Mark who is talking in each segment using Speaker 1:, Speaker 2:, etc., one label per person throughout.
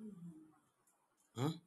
Speaker 1: 嗯嗯。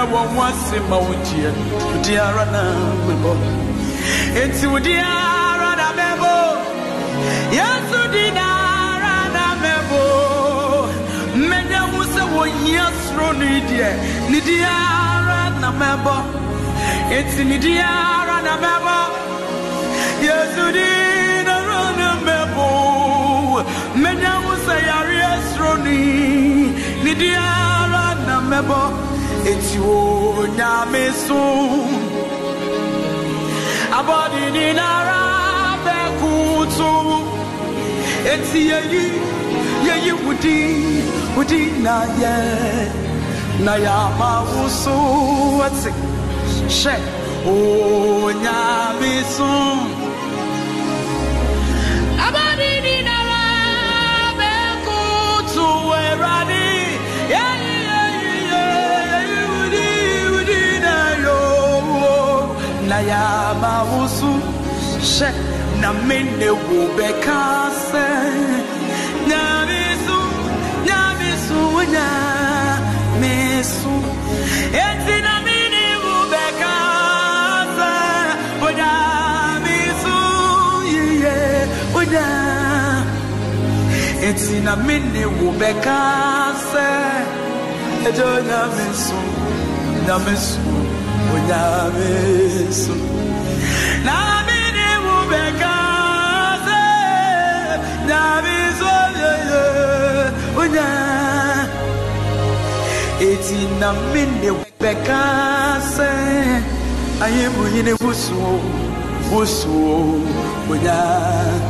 Speaker 1: na wɔn ho ase ma wɔn tie. Wodi ara na mɛbɔ Enti wodi ara na mɛbɔ yesu di na ara na mɛbɔ mmenya ho sɛ wɔnyia soro ne deɛ ne di ara na mɛbɔ Enti ne di ara na mɛbɔ yesu di na ara na mɛbɔ mmenya ho sɛ yare soro ne ne di ara na mɛbɔ eti wo nyame sum abɔde you bɛkutu eti would be wudi wudi na yɛ na yaba wusu. Eti hyɛ oh nyame sum. ya ma she na mene wo se na bisu na mesu eti na mene wo se oda bisu ye eti na mene wo se ejo na mesu na onya Ayasa, asayini. Wamra meyano, ay boyno. Didi di bizaya, ya ya, eh. Modia mumra meyano,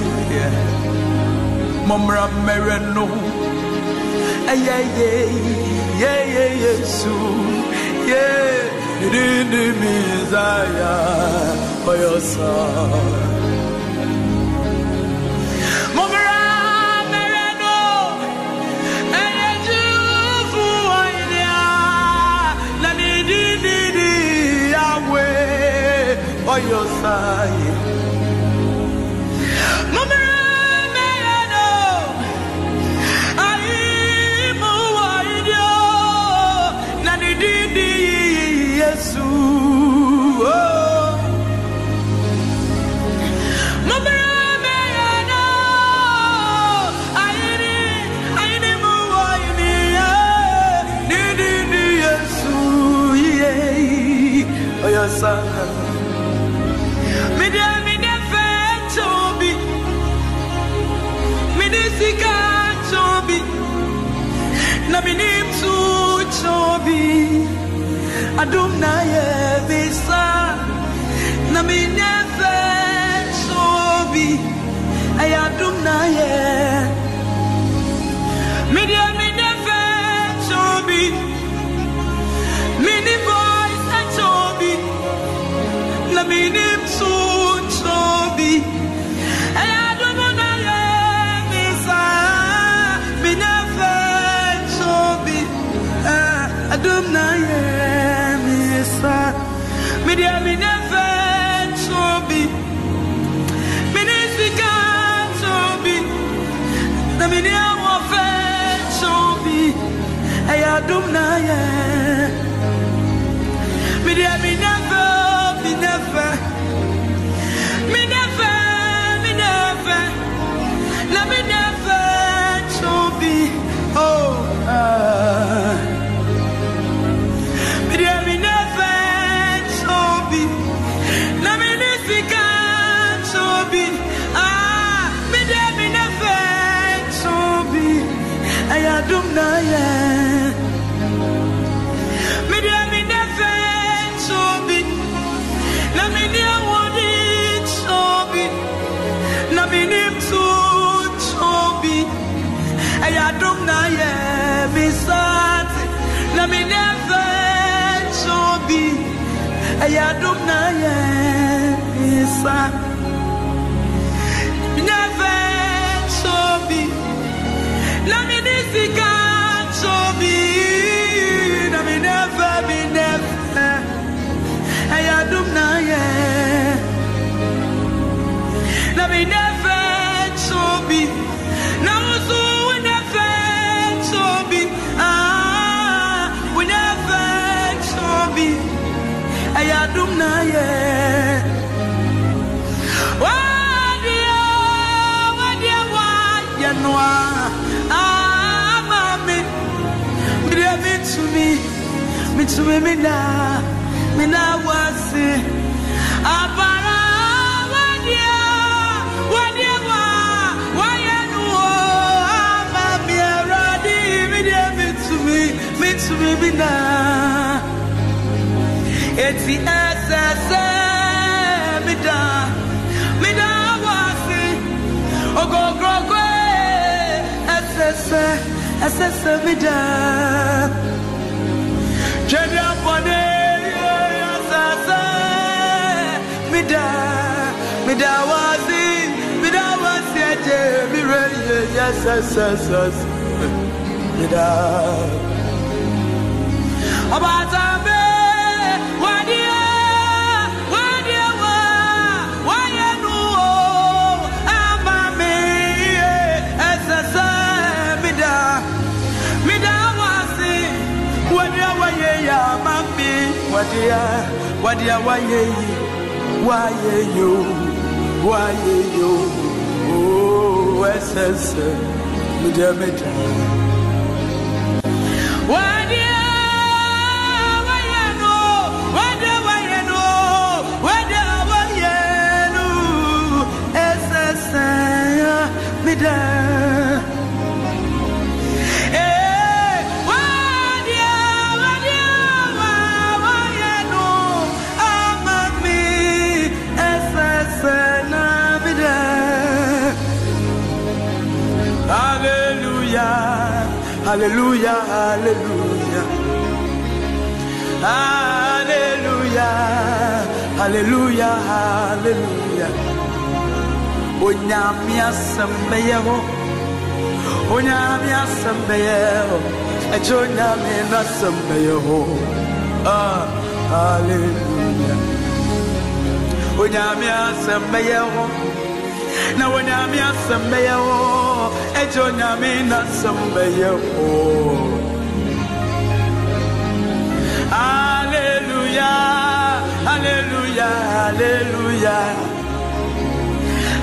Speaker 1: yeah. Mumra mereno. Ay, ay, ay, yeah, yeah, yeah. Didi Messiah, oh, your son. Mumra mereno. Ay, ay, jufu, adum na ye visa na minefe chobi ay adum ay adum na ye media adum na ye tumi mi na mi na wasi abara wadia wadia wa wayanu ama mi aradi mi de mi tumi mi tumi mi na eti ẹsẹsẹ mi da mi da wasi ogogogwe ẹsẹsẹ ẹsẹsẹ mi da. yes, yes, yes, yes. Mida. Abatambe, wadia, wadia wa, wayenu o, amame, yes, yes, mida, mida wasi, wadia waye ya mami, wadia, wadia waye, waye yo, waye yo, hallelujah, hallelujah. Hallelujah, hallelujah, hallelujah. Onyame asɛmbɛyɛ hɔ Ɛkyɛ onyame n'asɛmbɛyɛ hɔ Ah, hallelujah Onyame asɛmbɛyɛ hɔ na onyame asɛmbɛyɛ Ɛkyɛ onyame n'asɛmbɛyɛ hɔ Hallelujah, hallelujah, hallelujah.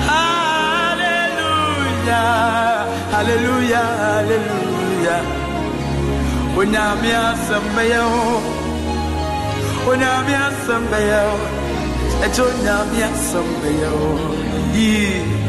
Speaker 1: Hallelujah, hallelujah, hallelujah. Onyame asɛmbɛyɛ hɔ, onyame asɛmbɛyɛ hɔ, ɛkyɛ onyame asɛmbɛyɛ hɔ. Yee.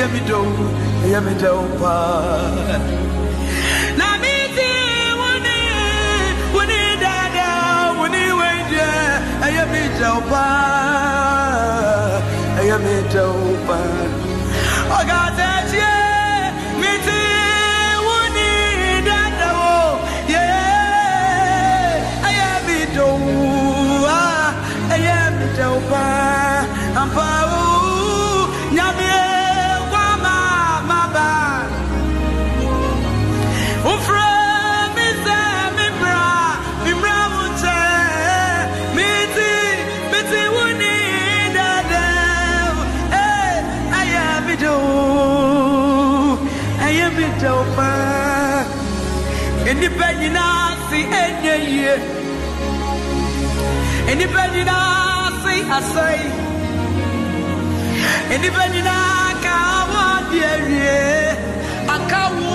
Speaker 1: ɛyɛ mi dɛw, ɛyɛ mi dɛw paa. Na mi ti wuni, wuni dada, wuni wende, ɛyɛ mi dɛw paa, ɛyɛ mi dɛw paa. Ɔga sɛ tie, mi dada o, yeah, ɛyɛ mi dɛw, ah, ɛyɛ mi dɛw paa. Enipa nyina si enye ye. Enipa nyina si asai. Enipa nyina ka wa di ewie. Akawo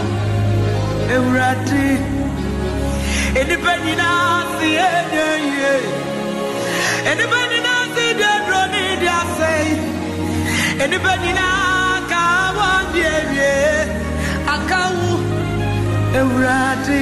Speaker 1: ewurade enipa nyinaa si enye yie enipa nyinaa si de duro ne de asɛe enipa nyinaa ka wɔn di ewie aka wo ewurade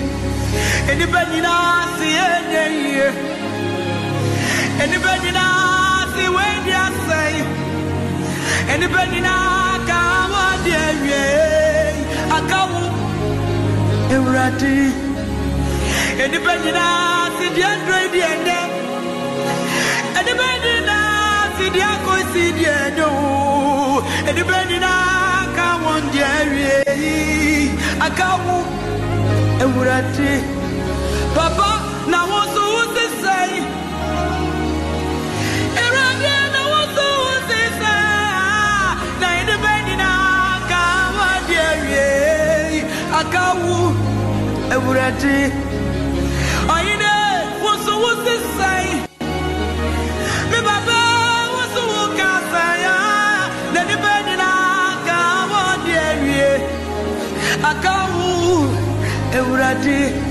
Speaker 1: enipa nyinaa si enye yie enipa nyinaa si wedi asɛe enipa nyinaa ka wɔde awie aka wo ewurade enipa nyinaa si deɛ ndoro deɛ ndɛ enipa nyinaa si deɛ akosi wɔn so wo so wo sisɛe. Me so wo so wo ka wo sisɛe. Na ni nyinaa ka wɔde awie aka wo ewurade.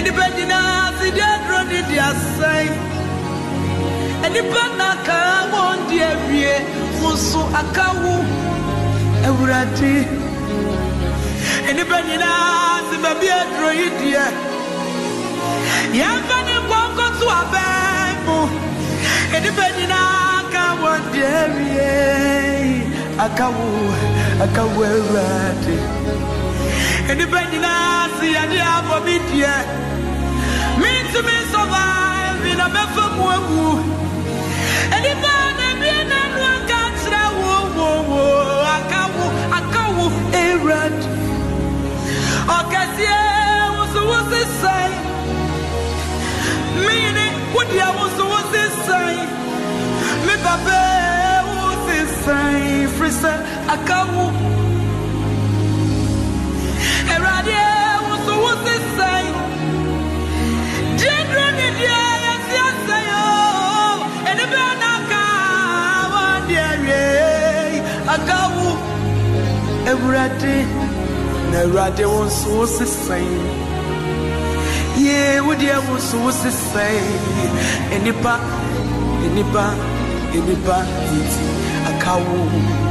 Speaker 1: Nnipa nyinaa si deɛ aduro ne de asɛe. Nnipa n'aka wɔn de awie wɔn so aka wo awurade. Nnipa nyinaa si baabi aduro yi deɛ. Yɛmfa ne nkɔnkɔ to abɛn mu. Nnipa nyinaa ka wɔn de awie aka wo aka wo awurade. Nnipa nyinaa si yɛde abɔ mi deɛ. Mintumi survive in a na mɛfa mu awu. Nnipa na ebie n'anu aka kyerɛ wo wo wo aka wo aka wo awurade. Ɔkɛseɛ woso wo sisɛe. Mini wodi a woso wo sisɛe. Me papa sisɛe firi sɛ aka wo. Awurade Awurade na Awurade wo nso wo sisɛe. Yee wo deɛ wo nso wo sisɛe. Enipa enipa enipa nti aka wo.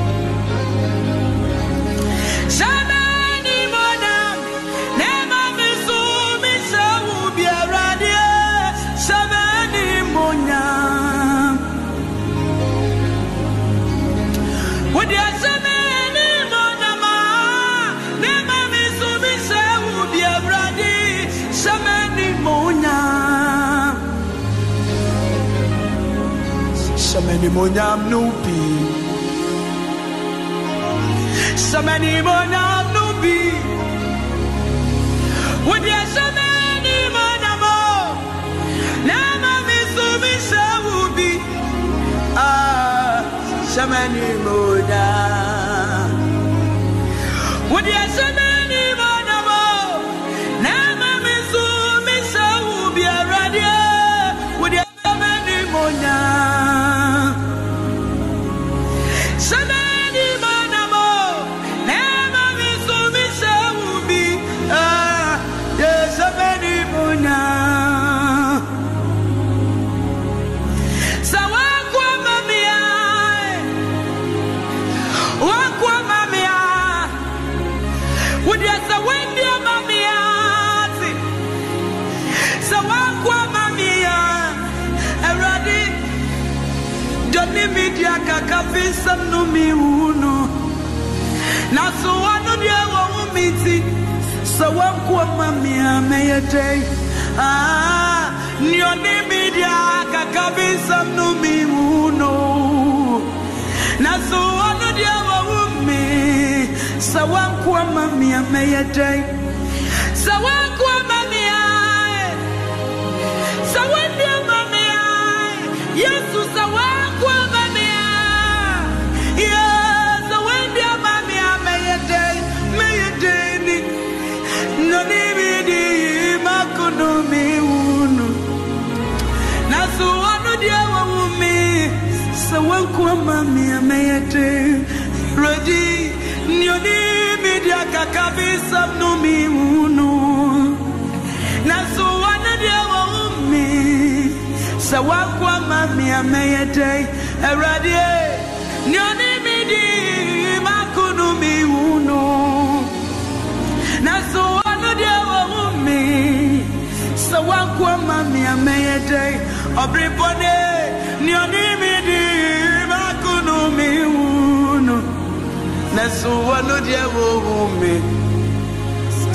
Speaker 1: Shamani monam nubi. Shamani monam nubi. Wodi ashamani monamo. Nama misu mishawu bi. Ah, shamani monam. Wodi ashamani ni media kaka fisam no mi uno na so wano dia wo miti so wanko mami ameyete. Ah ni oni media kaka fisam no mi uno na so wano dia wo mi so wanko mami ameyete. So wanko mami so wanko mami ameyete ready ni oni media kakabisa no mi unu na so wano dia wo mi so wanko mami ameyete ready ni oni midi makono mi unu na so wano dia wo mi so wanko mami ameyete obribone na so wano dia wo mi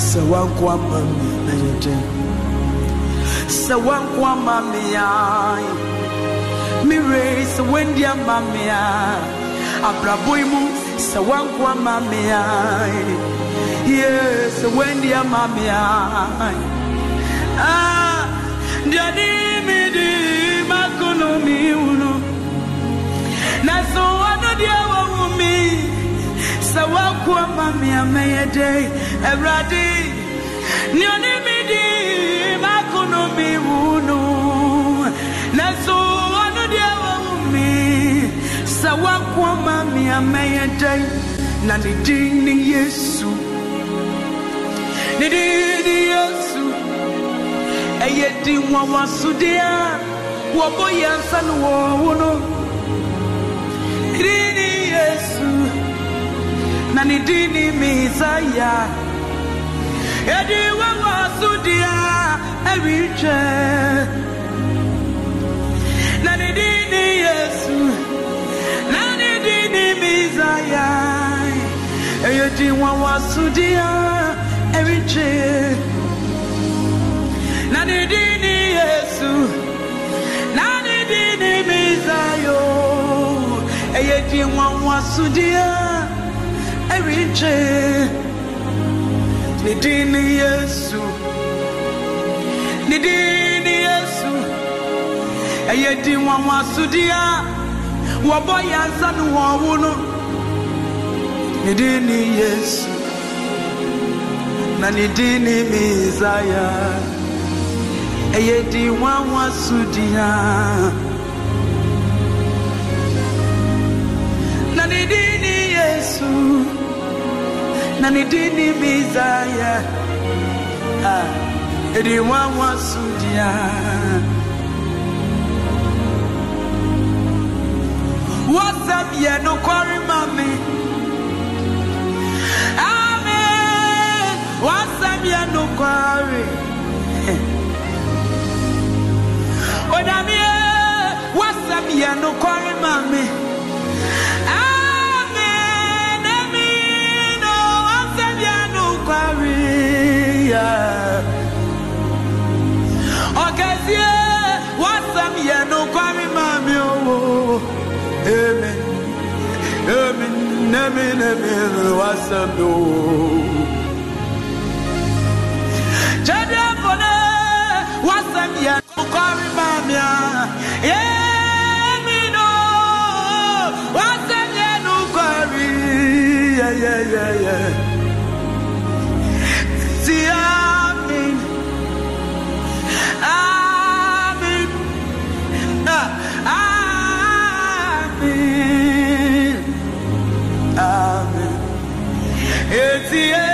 Speaker 1: so wanko mami ameyete so wanko mami ai mi race wendi mami ai abraboimu so wanko mami ai yes wendi mami ai ah ndiani midi makono mi unu na so wano dia wo mi so wanko mami ameyede ebradi ndiani midi makono mi unu na so wano dia wo mi so wanko mami ameyede na ni dini yesu. Dini yesu. Ɛyɛ di nwanwasodeɛ a wɔbɔ yɛn nsa no wo no din ne na ne din ne mesaya yɛde nwanwasodeɛ a ɛretwɛ na ne din ne yesu na ne din ne mesaya ɛyɛ di nwanwasodeɛ a ɛretwɛ na ni dini yesu na ni dini misayo eye di wọn wọn sudia. erinche ni dini yesu ni dini yesu. Eye di wọn wọn sudia wọbọ yansa ni wọn wunu. Ni dini yesu na ni dini misaya ɛyɛ di nwanwa na ne di ni misaya ɛdi nwanwa so di ha wasɛm yɛ nokware ma me amen. Wasɛm yɛ nokware Odamie, wasam ye no kware mame. Okazie, wasam ye no kware mame, oh, amen. Amen, amen, amen, wasam no. Jada The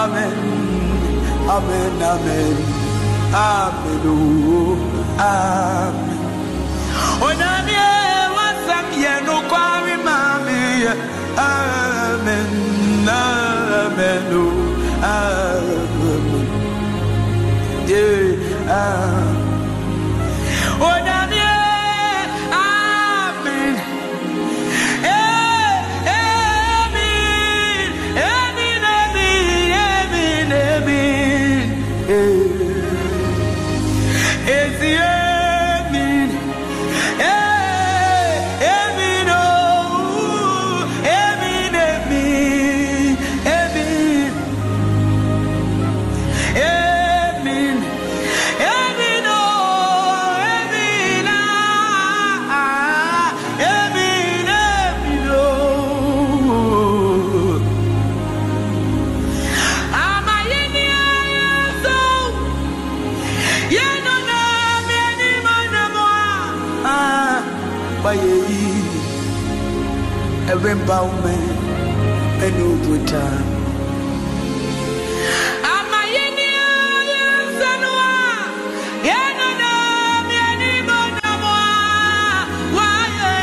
Speaker 1: Amen. Amen. Amen. Amen. Oh, amen. Wasamye no kwari mami. Amen. Amen. Oh, amen. Yeah. Amen. Every bowman and no time. Amayeni ayeso noa. Yeno na mieni mana moa. Waye.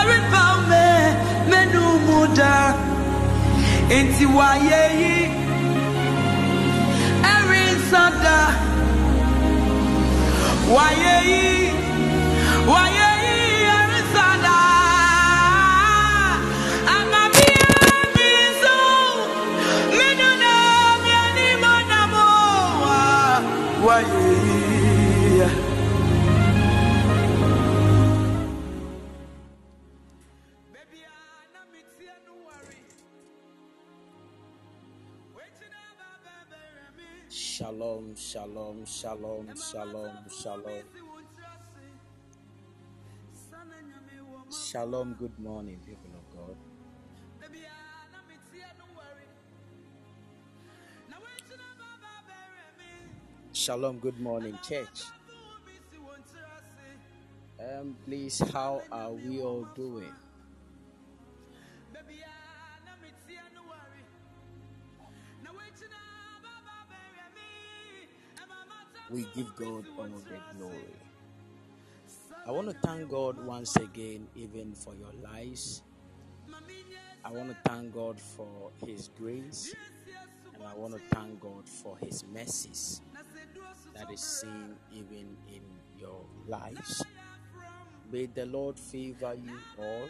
Speaker 1: Every bowman menu muda. Enti waye yi. Every sada.
Speaker 2: Shalom, shalom, shalom, shalom. Good morning, people of God. Shalom, good morning, church. Um, please, how are we all doing? We give God all the glory. I want to thank God once again, even for your lives. I want to thank God for His grace, and I want to thank God for His mercies that is seen even in your lives. May the Lord favor you all,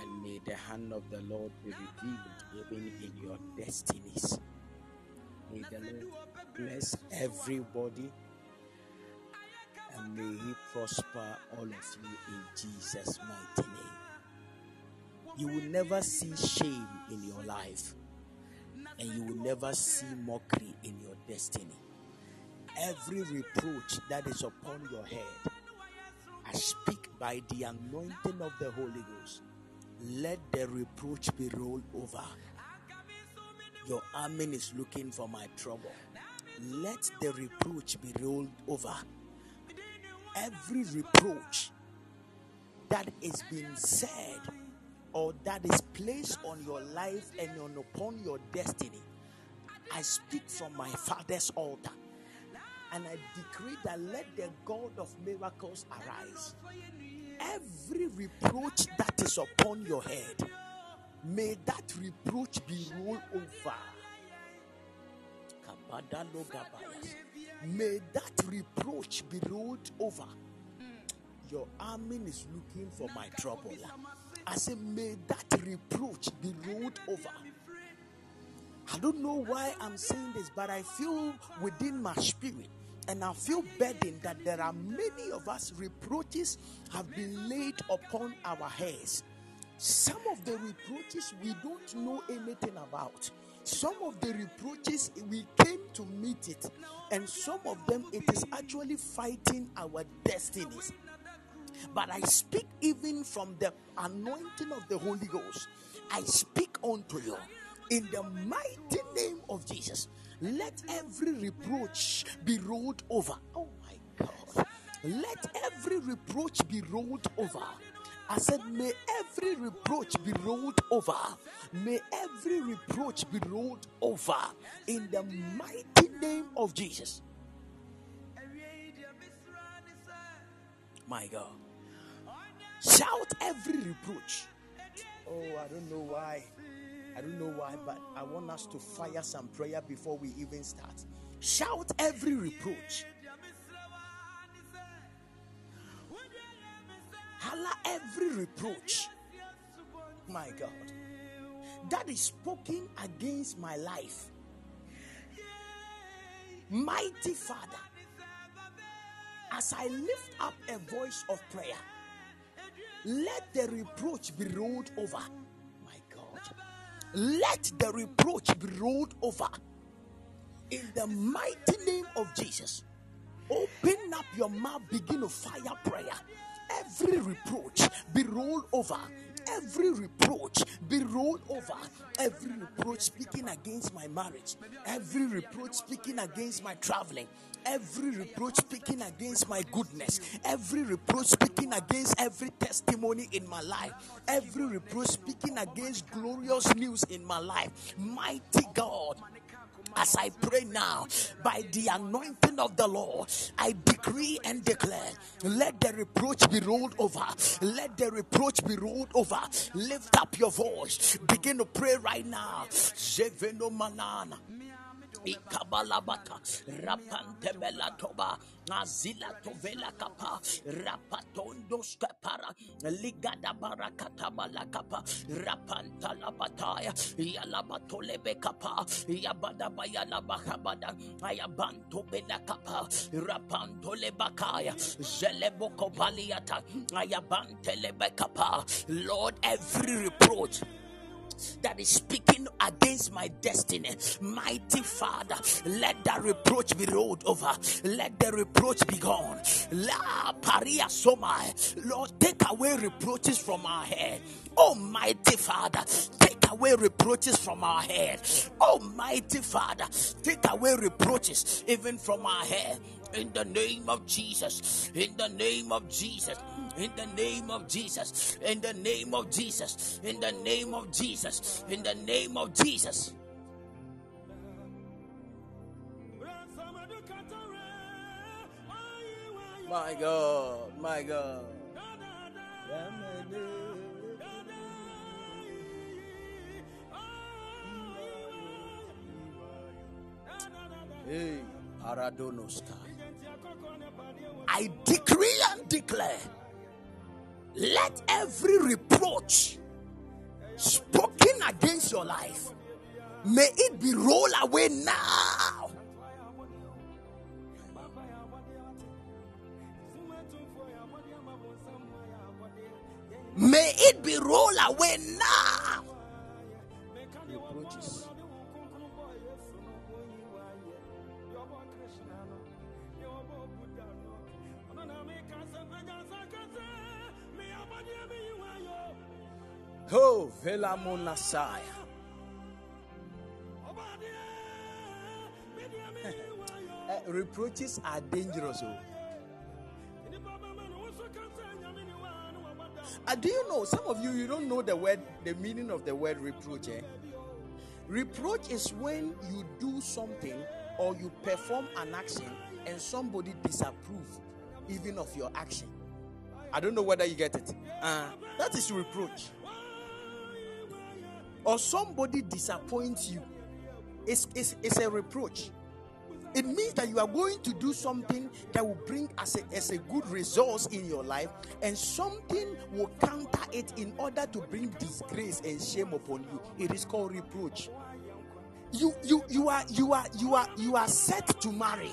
Speaker 2: and may the hand of the Lord be revealed even in your destinies. May the Lord bless everybody, and may He prosper all of you in Jesus' mighty name. You will never see shame in your life, and you will never see mockery in your destiny. Every reproach that is upon your head, I speak by the anointing of the Holy Ghost. Let the reproach be rolled over. Your army is looking for my trouble. Let the reproach be rolled over. Every reproach that is being said or that is placed on your life and on upon your destiny, I speak from my father's altar and I decree that let the God of miracles arise. Every reproach that is upon your head, may that reproach be rolled over. May that reproach be rolled over. Your army is looking for my trouble. I say, may that reproach be rolled over. I don't know why I'm saying this, but I feel within my spirit and I feel burdened that there are many of us reproaches have been laid upon our heads. Some of the reproaches we don't know anything about. Some of the reproaches we came to meet it, and some of them it is actually fighting our destinies. But I speak even from the anointing of the Holy Ghost. I speak unto you in the mighty name of Jesus. Let every reproach be rolled over. Oh my God. Let every reproach be rolled over. I said, May every reproach be rolled over. May every reproach be rolled over in the mighty name of Jesus. My God. Shout every reproach. Oh, I don't know why. I don't know why, but I want us to fire some prayer before we even start. Shout every reproach. Holla every reproach. My God. That is spoken against my life. Mighty Father, as I lift up a voice of prayer, let the reproach be rolled over. My God. Let the reproach be rolled over. In the mighty name of Jesus. Open up your mouth, begin to fire prayer. Every reproach be rolled over. Every reproach be rolled over. Every reproach speaking against my marriage, every reproach speaking against my traveling, every reproach speaking against my goodness, every reproach speaking against every testimony in my life, every reproach speaking against glorious news in my life. Mighty God as I pray now, by the anointing of the Lord, I decree and declare let the reproach be rolled over. Let the reproach be rolled over. Lift up your voice. Begin to pray right now. Ikabalabata rapante belatoba azila tovela kapa rapatondo skapara ligada barakata balakapa rapanta labataya yalabatolebe kapa yabada bayala bahabada ayabanto belakapa rapanto lebakaya zeleboko baliata ayabante lebekapa Lord every reproach that is speaking against my destiny. Mighty Father, let that reproach be rolled over. Let the reproach be gone. La paria somai. Lord, take away reproaches from our head. Almighty Father, take away reproaches from our head. Almighty Father, take away reproaches even from our head. In the name of Jesus. In the name of Jesus in the name of Jesus, in the name of Jesus, in the name of Jesus, in the name of Jesus. My God, my God. Hey, Paradonoska. I decree and declare let every reproach spoken against your life may it be rolled away now. May it be rolled away now Oh, Velamonasaya. uh, reproaches are dangerous. Oh. Uh, do you know some of you you don't know the word the meaning of the word reproach eh? reproach is when you do something or you perform an action and somebody disapproves even of your action i don't know whether you get it uh, that is reproach or somebody disappoints you, it's, it's, it's a reproach. It means that you are going to do something that will bring as a, as a good result in your life, and something will counter it in order to bring disgrace and shame upon you. It is called reproach. You you you are you are you are you are set to marry.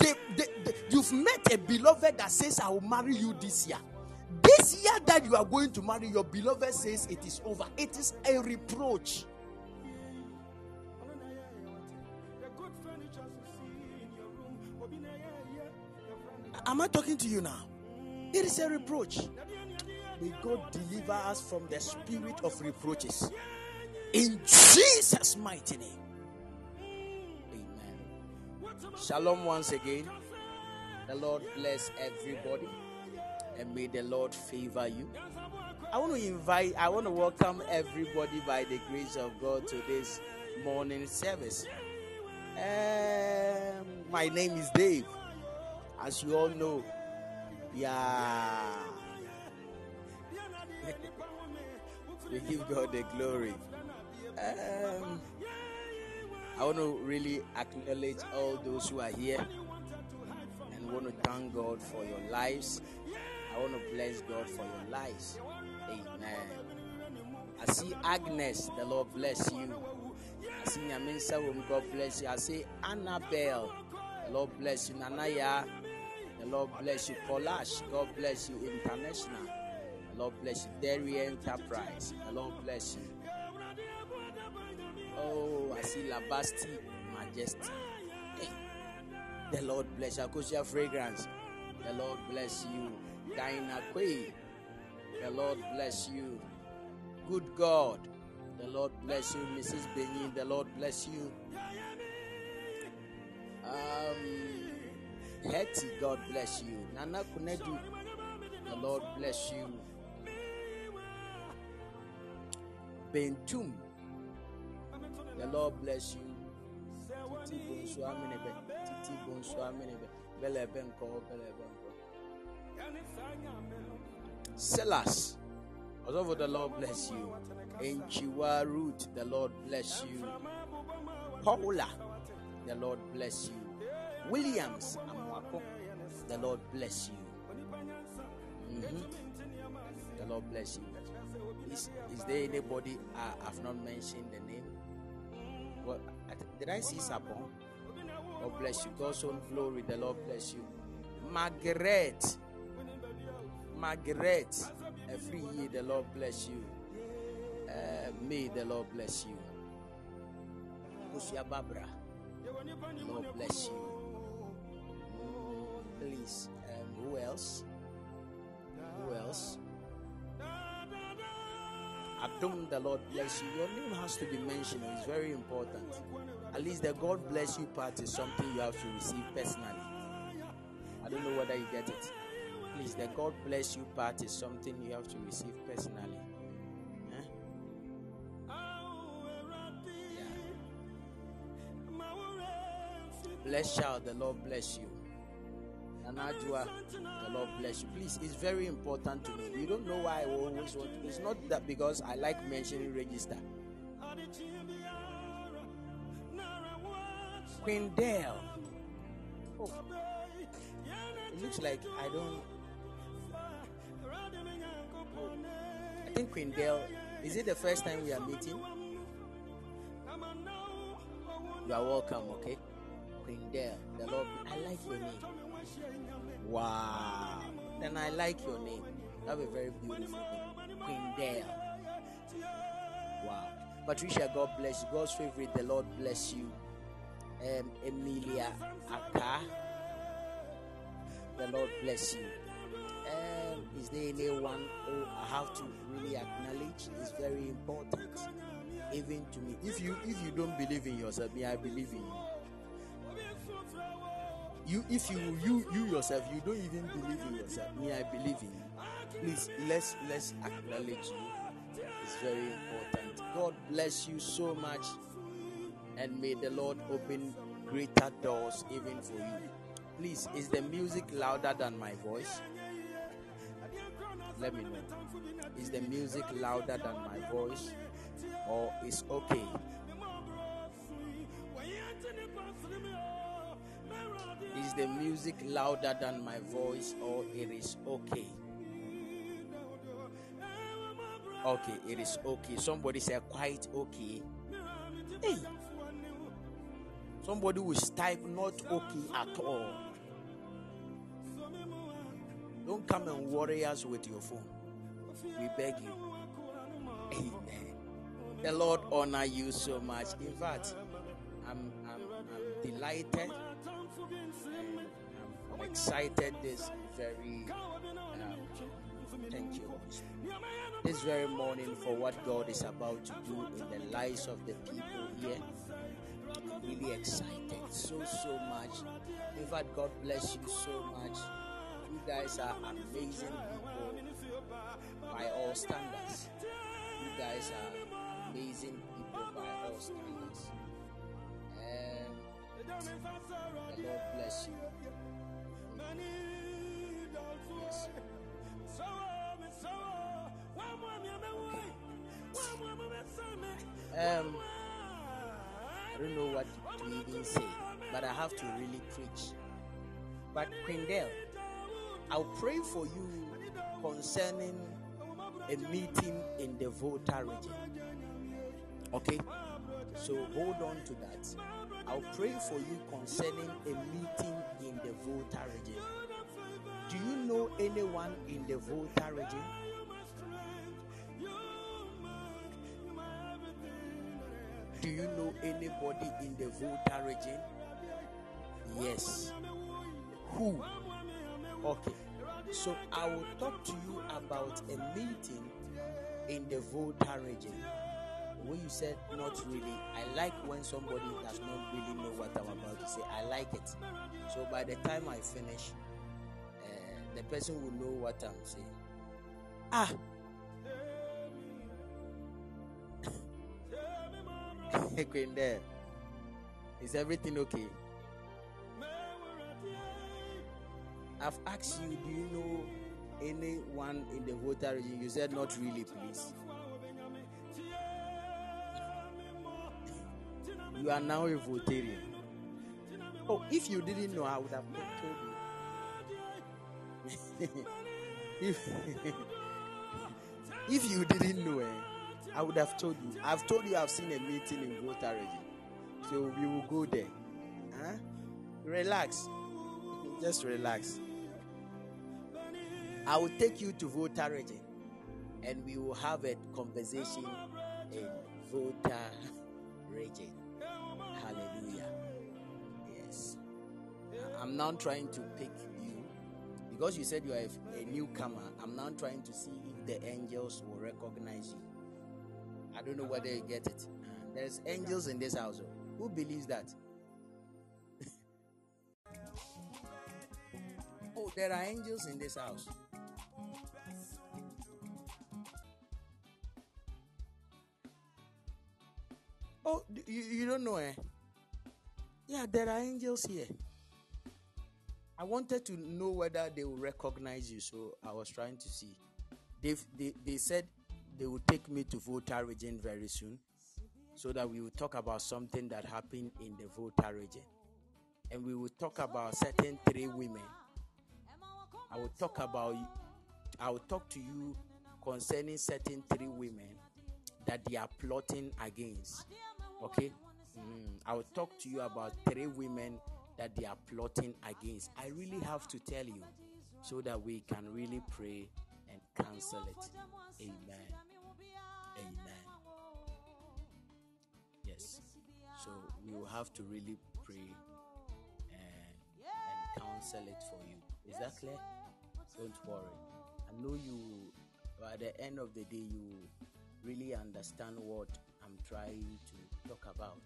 Speaker 2: They, they, they, you've met a beloved that says, I will marry you this year. This year that you are going to marry, your beloved says it is over. It is a reproach. Am I talking to you now? It is a reproach. May God deliver us from the spirit of reproaches. In Jesus' mighty name. Amen. Shalom once again. The Lord bless everybody
Speaker 1: and may the Lord favor you. I want to invite, I want to welcome everybody by the grace of God to this morning service. Um, my name is Dave. As you all know, yeah. we give God the glory. Um, I want to really acknowledge all those who are here and want to thank God for your lives. I want to bless God for your lives. Amen. I see Agnes, the Lord bless you. I see Yaminsa, God bless you. I see Annabelle, the Lord bless you. Nanaya, the Lord bless you. Polash, God bless you. International, the Lord bless you. Dairy Enterprise, the Lord bless you. Oh, I see Labasti Majesty. Hey. The Lord bless you. Akosia Fragrance, the Lord bless you. Quay, the Lord bless you. Good God, the Lord bless you. Mrs. Benin, the Lord bless you. Um, Hetty, God bless you. Nana Kunedu, the Lord bless you. Bentum, the Lord bless you. Titi Titi. Silas, although the Lord bless you. Enchiwa Root, the Lord bless you. Paula, the Lord bless you. Williams the Lord bless you. Mhm. The Lord bless you. Is, is there anybody I have not mentioned the name? Did I see Sapon? God bless you. God's own glory, the Lord bless you. Margaret, Margaret, every year the Lord bless you. Uh, may the Lord bless you. Kusia Barbara, Lord bless you. Mm, Please, um, who else? Who else? Adum, the Lord bless you. Your name has to be mentioned. It's very important. At least the God bless you part is something you have to receive personally. I don't know whether you get it. Please, the God bless you part is something you have to receive personally. Eh? Bless child, the Lord bless you. Nanajua, the Lord bless you. Please, it's very important to me. You don't know why I always want to. It's not that because I like mentioning register. Queen Dale. Oh. It looks like I don't. Queen Dale. Is it the first time we are meeting? You are welcome, okay? Queen Dale. The Lord. I like your name. Wow. Then I like your name. That a very beautiful. Queen Dale. Wow. Patricia, God bless you. God's favorite, the Lord bless you. Um, Emilia Aka, the Lord bless you. Um, is there anyone who I have to really acknowledge? It's very important, even to me. If you if you don't believe in yourself, me, I believe in you. You if you you you yourself you don't even believe in yourself me i believe in you. Please let's let's acknowledge you. It's very important. God bless you so much and may the lord open greater doors even for you. Please is the music louder than my voice let me know is the music louder than my voice or is okay Is the music louder than my voice or it is okay? Okay, it is okay. Somebody said quite okay. Hey. Somebody will type not okay at all. Don't come and worry us with your phone. We beg you. Amen. The Lord honor you so much. In fact, I'm, I'm, I'm delighted. I'm excited this very um, thank you this very morning for what God is about to do in the lives of the people here. I'm really excited so so much. In fact, God bless you so much. You guys are amazing people by all standards. You guys are amazing people by all standards. And the Lord bless you. Yes. Um, I don't know what to even say, but I have to really preach. But Quindel, I'll pray for you concerning a meeting in the Volta region. Okay? So hold on to that. I'll pray for you concerning a meeting in the Volta region. Do you know anyone in the Volta region? Do you know anybody in the Volta region? Yes. Who? Okay. So I will talk to you about a meeting in the Volta region. When you said not really, I like when somebody does not really know what I'm about to say. I like it. So by the time I finish, uh, the person will know what I'm saying. Ah. Queen there. Is everything okay? I've asked you, do you know anyone in the Volta region? You said not really, please. You are now a Voltarian. Oh, if you didn't know, I would have told you. if, if you didn't know, eh, I would have told you. I've told you I've seen a meeting in Volta region. So we will go there. Huh? Relax. Just relax. I will take you to Volta region and we will have a conversation in Volta region. Hallelujah. Yes. I'm now trying to pick you because you said you are a, newcomer. I'm now trying to see if the angels will recognize you. I don't know whether you get it. There's angels in this house. Oh. Who believes that? oh, there are angels in this house. Oh, you, you don't know, eh? Yeah, there are angels here. I wanted to know whether they will recognize you, so I was trying to see. they they, they said they will take me to Volta region very soon so that we will talk about something that happened in the Volta region. And we will talk about certain three women. I will talk about I will talk to you concerning certain three women that they are plotting against. Okay? Mm, I will talk to you about three women that they are plotting against. I really have to tell you so that we can really pray and cancel it. Amen. Amen. Yes. So we will have to really pray and, and it for you. Is that clear? Don't worry. I know you, by the end of the day, you really understand what I'm trying to talk about.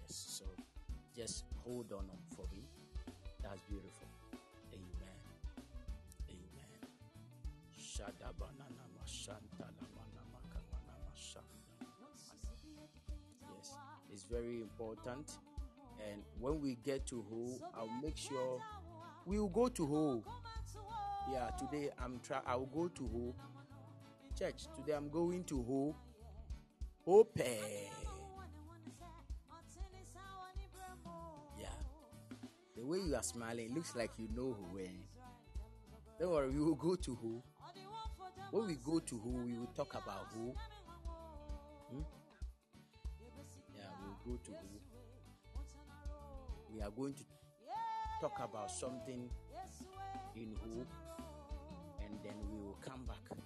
Speaker 1: Yes. So just hold on um, for me. That's beautiful. Amen. Amen. Yes, it's very important. And when we get to Ho, I'll make sure we will go to Ho. Yeah, today I'm try. I will go to Ho. Church, today I'm going to Ho. Hope. Yeah. The way you are smiling looks like you know who. Eh? Don't worry, we will go to Ho. When we go to Ho, we will talk about who. Hmm? Yeah, we will go to Ho. We are going to talk about something in Ho, and then we will come back.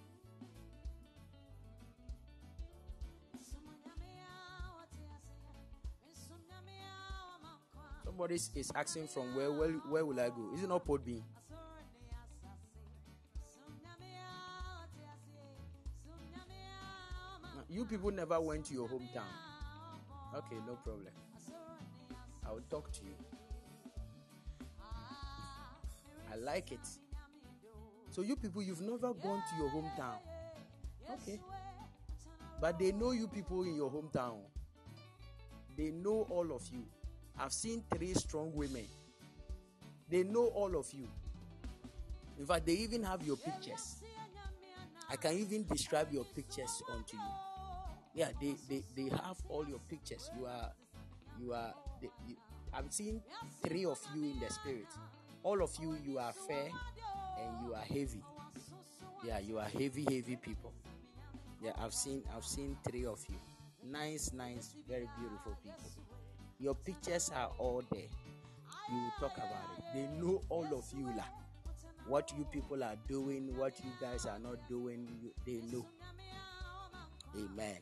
Speaker 1: Somebody is asking from where, where where will I go? Is it not Bean? You people never went to your hometown. Okay, no problem. I will talk to you. I like it. So you people, you've never gone to your hometown. Okay. But they know you people in your hometown. They know all of you. I've seen three strong women. They know all of you. In fact, they even have your pictures. I can even describe your pictures onto you. Yeah, they, they, they have all your pictures. You are you are they, you, I've seen three of you in the spirit. All of you, you are fair and you are heavy. Yeah, you are heavy, heavy people. Yeah, I've seen I've seen three of you. Nice, nice, very beautiful people. Your pictures are all there. You talk about it. They know all of you lah. What you people are doing, what you guys are not doing, they know. Amen.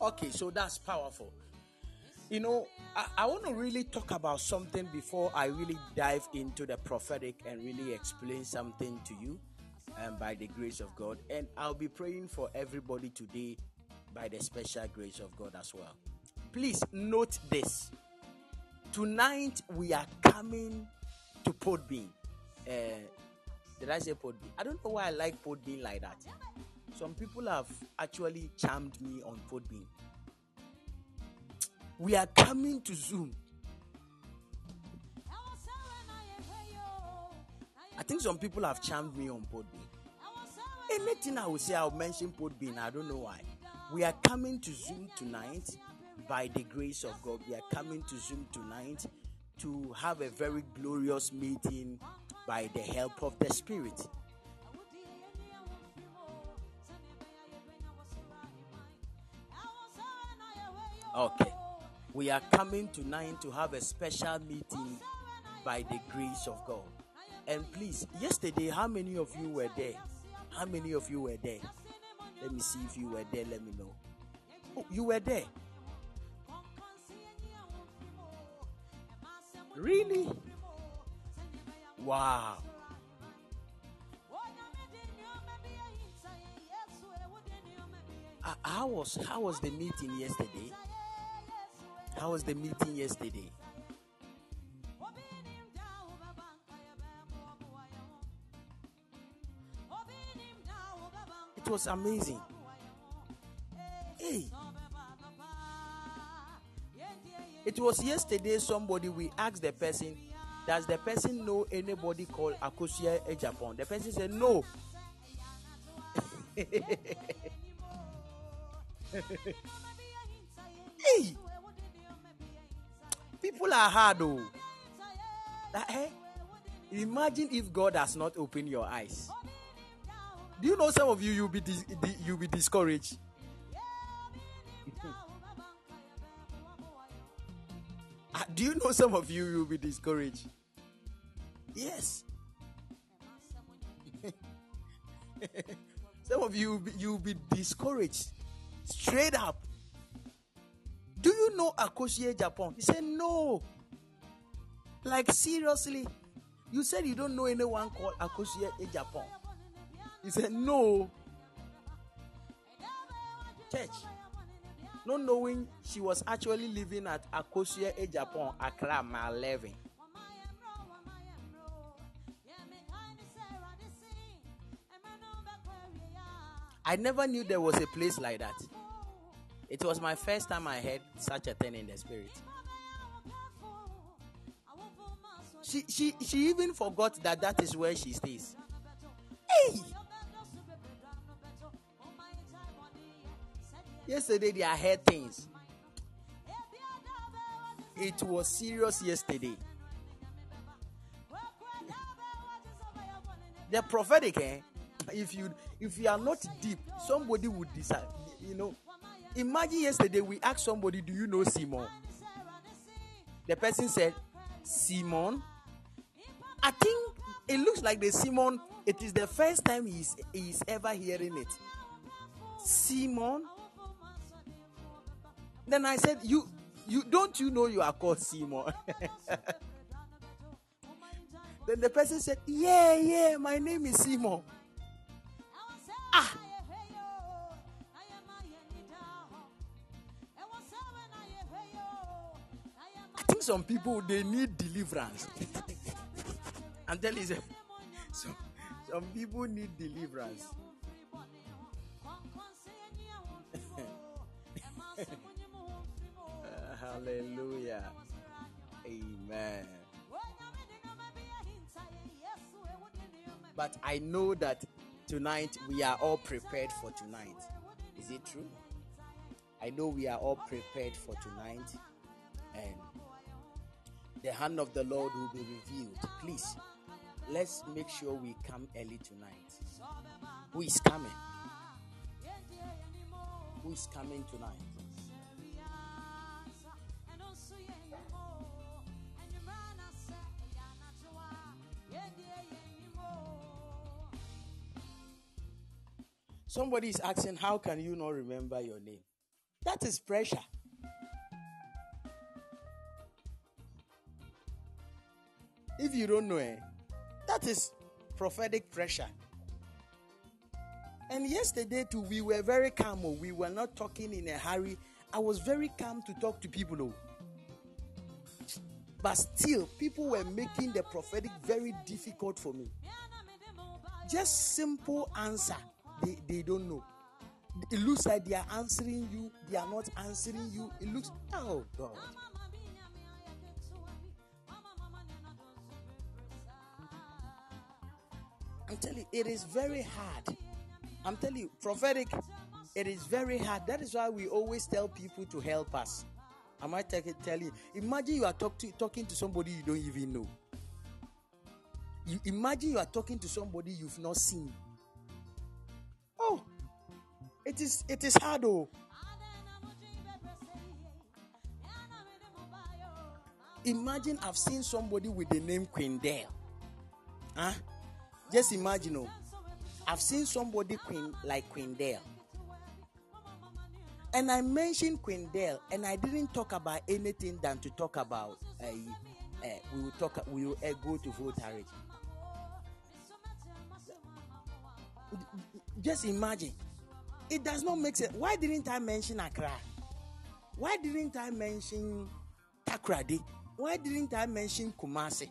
Speaker 1: Okay, so that's powerful. You know, I, I want to really talk about something before I really dive into the prophetic and really explain something to you um, by the grace of God. And I'll be praying for everybody today by the special grace of God as well. Please note this. Tonight we are coming to Podbean. Uh, did I say Podbean? I don't know why I like Podbean like that. Some people have actually charmed me on Podbean. We are coming to Zoom. I think some people have charmed me on Podbean. Anything I will say, I'll mention Podbean. I don't know why. We are coming to Zoom tonight by the grace of God. We are coming to Zoom tonight to have a very glorious meeting by the help of the Spirit. Okay. We are coming tonight to have a special meeting by the grace of God. And please, yesterday, how many of you were there? How many of you were there? Let me see if you were there. Let me know. Oh, you were there. Really? Wow. Uh, how was how was the meeting yesterday? How was the meeting yesterday? Was amazing. Hey. It was yesterday somebody we asked the person, does the person know anybody called Akosua Japan? The person said no. hey. People are hard though. Eh? Imagine if God has not opened your eyes. Do you know some of you you'll be dis- you'll be discouraged? Ah, do you know some of you you'll be discouraged? Yes. some of you you'll be discouraged straight up. Do you know Akosua Japan? He said no. Like seriously, you said you don't know anyone called Akosua Japan. He said no. Church, not knowing she was actually living at Akosua Japan, Accra, mile 11. I never knew there was a place like that. It was my first time I heard such a thing in the spirit. She, she, she even forgot that that is where she stays. Hey! Yesterday, I heard things. It was serious yesterday. The prophetic, eh? If you if you are not deep, somebody would decide. You know, imagine yesterday we asked somebody, "Do you know Simon?" The person said, "Simon." I think it looks like the Simon. It is the first time he's he's ever hearing it. Simon. Then I said, "You, you don't you know you are called Simon?" then the person said, "Yeah, yeah, my name is Simon." Ah. some people they need deliverance. I'm telling you, some, some people need deliverance. Hallelujah. Amen. But I know that tonight we are all prepared for tonight. Is it true? I know we are all prepared for tonight. And the hand of the Lord will be revealed. Please, let's make sure we come early tonight. Who is coming? Who is coming tonight? Somebody is asking, How can you not remember your name? That is pressure. If you don't know it, eh, that is prophetic pressure. And yesterday too, we were very calm. Oh. We were not talking in a hurry. I was very calm to talk to people. Oh. But still, people were making the prophetic very difficult for me. Just simple answer they, they don't know. It looks like they are answering you, they are not answering you. It looks, oh God. I'm telling you, it is very hard. I'm telling you, prophetic, it is very hard. That is why we always tell people to help us. I might tell you, imagine you are talk to, talking to somebody you don't even know. You imagine you are talking to somebody you've not seen. Oh, it is it is hard oh. Imagine I've seen somebody with the name Quindale. Huh? Just imagine oh. I've seen somebody Queen like Quindale. And I mentioned Quindale and I didn't talk about anything than to talk about uh, uh, we will talk we will uh, go to vote Just imagine. It does not make sense. Why didn't I mention Accra? Why didn't I mention Takoradi? Why didn't I mention Kumasi?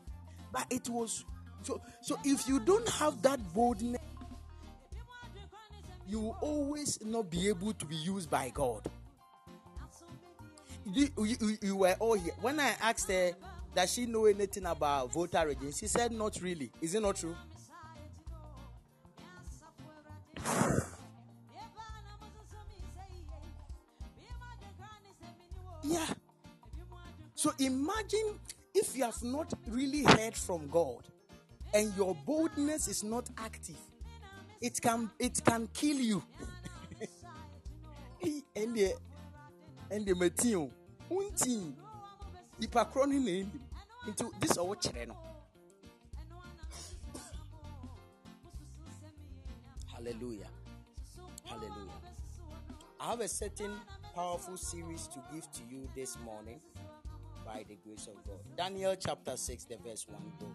Speaker 1: But it was so. So if you don't have that boldness, you will always not be able to be used by God. You, you, you were all here. When I asked her, does she know anything about voter registration? She said, not really. Is it not true? Yeah. So imagine if you have not really heard from God and your boldness is not active, it can it can kill you. and the and the material unti korɔ ne na this kyerɛ no hallelujah hallelujah i have a certain powerful series to give to you this morning by the grace of God. Daniel chapter 6, the verse 1 go.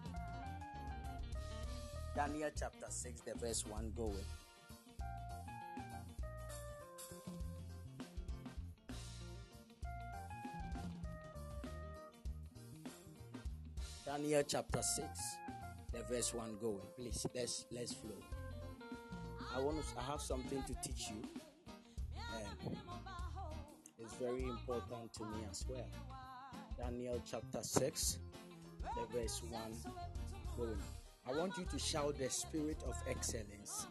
Speaker 1: Daniel chapter 6, the verse 1 going. Daniel chapter 6, the verse 1 going. Please, let's let's flow. I want to I have something to teach you. Very important to me as well. Daniel chapter 6, the verse 1 going. I want you to shout the spirit of excellence.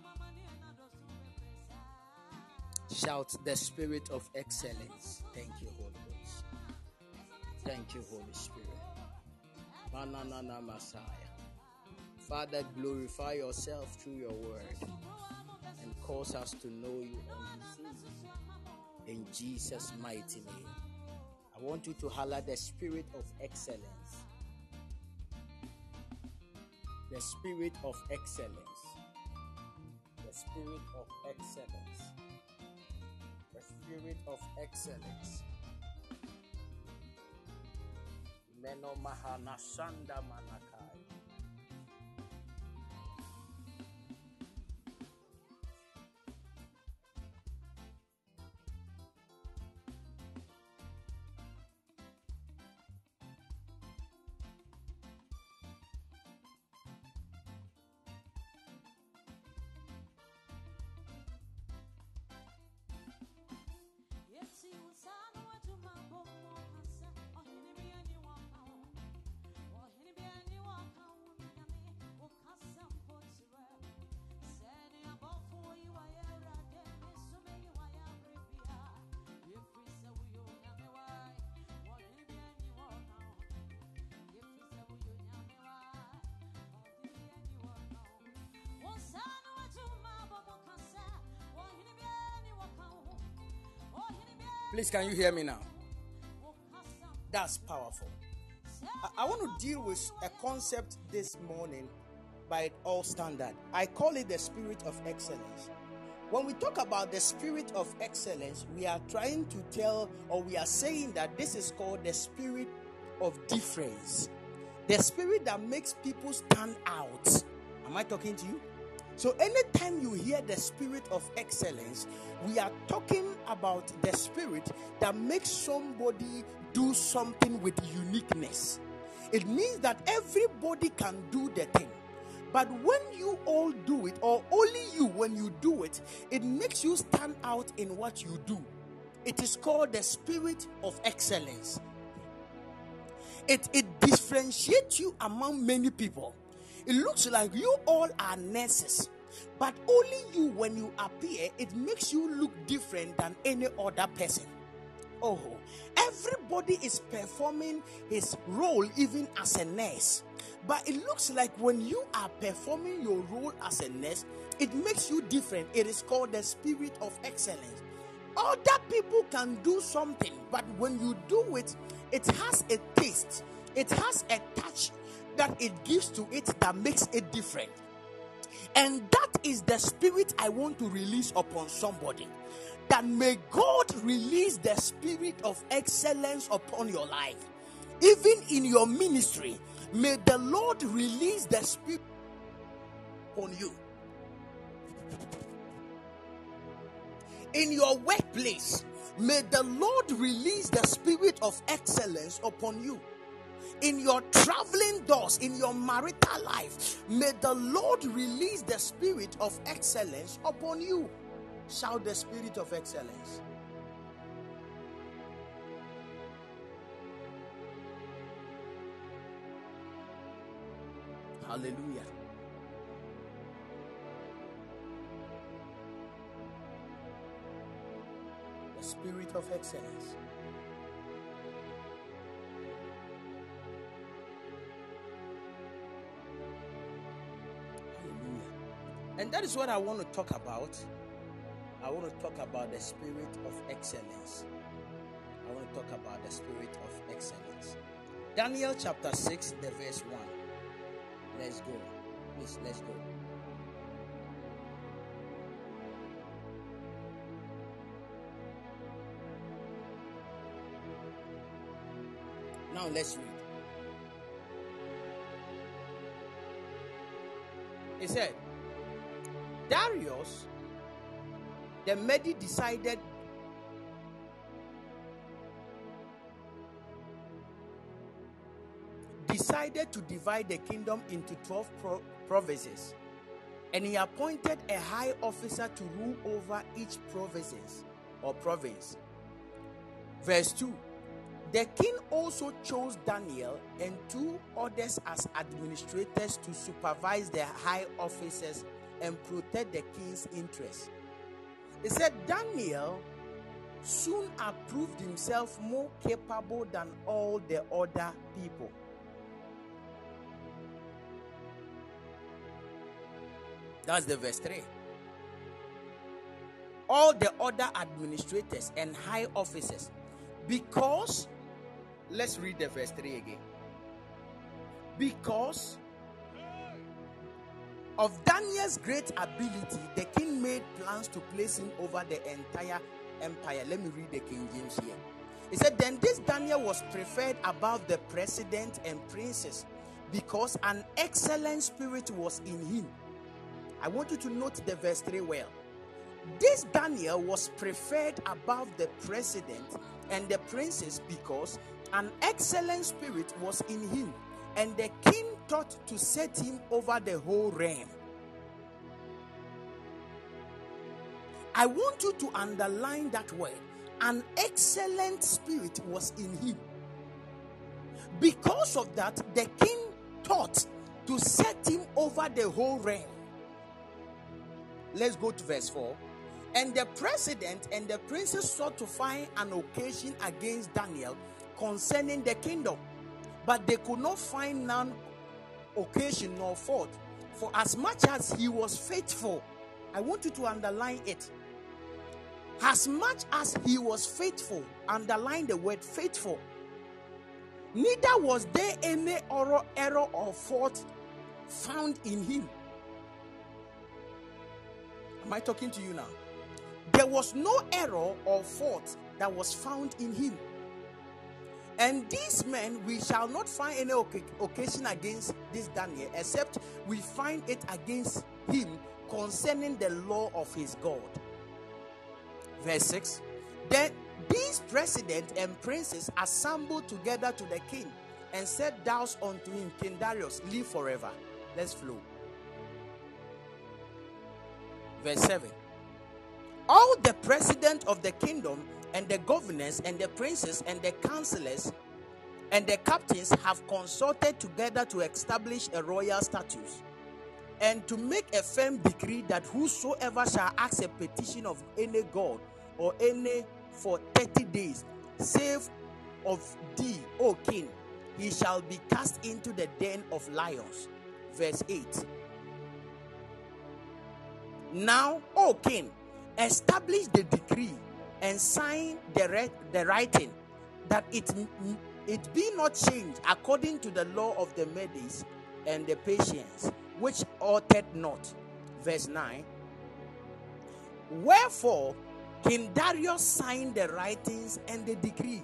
Speaker 1: Shout the spirit of excellence. Thank you, Holy Ghost. Thank you, Holy Spirit. Mananana Messiah. Father, glorify yourself through your word and cause us to know you see you in Jesus' mighty name. I want you to holler the spirit of excellence. The spirit of excellence. The spirit of excellence. The spirit of excellence. Meno mahana sanda manaka. Please, can you hear me now? That's powerful. I, I want to deal with a concept this morning by all standard. I call it the spirit of excellence. When we talk about the spirit of excellence, we are trying to tell or we are saying that this is called the spirit of difference. The spirit that makes people stand out. Am I talking to you? So, anytime you hear the spirit of excellence, we are talking about the spirit that makes somebody do something with uniqueness. It means that everybody can do the thing. But when you all do it, or only you when you do it, it makes you stand out in what you do. It is called the spirit of excellence. It, it differentiates you among many people. It looks like you all are nurses, but only you, when you appear, it makes you look different than any other person. Oh, everybody is performing his role even as a nurse. But it looks like when you are performing your role as a nurse, it makes you different. It is called the spirit of excellence. Other people can do something, but when you do it, it has a taste, it has a touch that it gives to it that makes it different. And that is the spirit I want to release upon somebody. That may God release the spirit of excellence upon your life. Even in your ministry, may the Lord release the spirit upon you. In your workplace, may the Lord release the spirit of excellence upon you in your traveling doors, in your marital life, may the Lord release the spirit of excellence upon you. Shout the spirit of excellence. Hallelujah. The spirit of excellence. That is what I want to talk about. I want to talk about the spirit of excellence. I want to talk about the spirit of excellence. Daniel chapter 6, the verse 1. Let's go. Please, let's go. Now let's read. He said, The Mede decided decided to divide the kingdom into 12 pro- provinces and he appointed a high officer to rule over each province or province. Verse 2 the king also chose daniel and two others as administrators to supervise the high officers and protect the king's interests. He said Daniel soon approved himself more capable than all the other people. That's the verse 3. All the other administrators and high officers, because, let's read the verse 3 again. Because of Daniel's great ability, the king made plans to place him over the entire empire. Let me read the King James here. He said, Then this Daniel was preferred above the president and princes because an excellent spirit was in him. I want you to note the verse 3 well. This Daniel was preferred above the president and the princes because an excellent spirit was in him, and the king thought to set him over the whole realm. I want you to underline that word. An excellent spirit was in him. Because of that, the king thought to set him over the whole realm. Let's go to verse 4. And the president and the princes sought to find an occasion against Daniel concerning the kingdom, but they could not find none occasion nor fault. For as much as he was faithful, I want you to underline it. As much as he was faithful, underline the word faithful, neither was there any error, error or fault found in him. Am I talking to you now? There was no error or fault that was found in him. And these men, we shall not find any occasion against this Daniel, except we find it against him concerning the law of his God. Verse 6 Then these presidents and princes assembled together to the king and said, Thus unto him, King Darius, live forever. Let's flow. Verse 7 All the president of the kingdom and the governors and the princes and the counselors and the captains have consulted together to establish a royal status and to make a firm decree that whosoever shall ask a petition of any god or any for 30 days, save of thee, O king, he shall be cast into the den of lions. Verse 8. Now, O king, establish the decree and sign the, re- the writing that it, it be not changed according to the law of the Medes and the Persians, which altered not. Verse 9. Wherefore, King Darius signed the writings and the decree.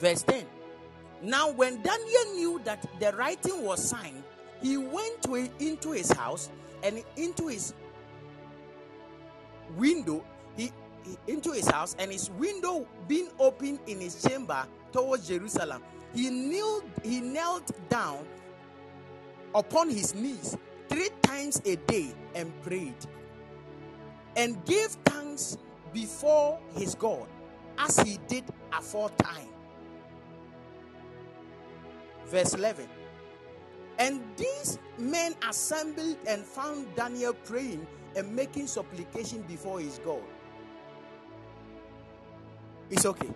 Speaker 1: Verse 10. Now, when Daniel knew that the writing was signed, he went to, into his house and into his window, he, he, into his house, and his window being open in his chamber towards Jerusalem, he knelt, he knelt down upon his knees three times a day and prayed and gave thanks before his God as he did aforetime. Verse 11. And these men assembled and found Daniel praying and making supplication before his God. It's okay.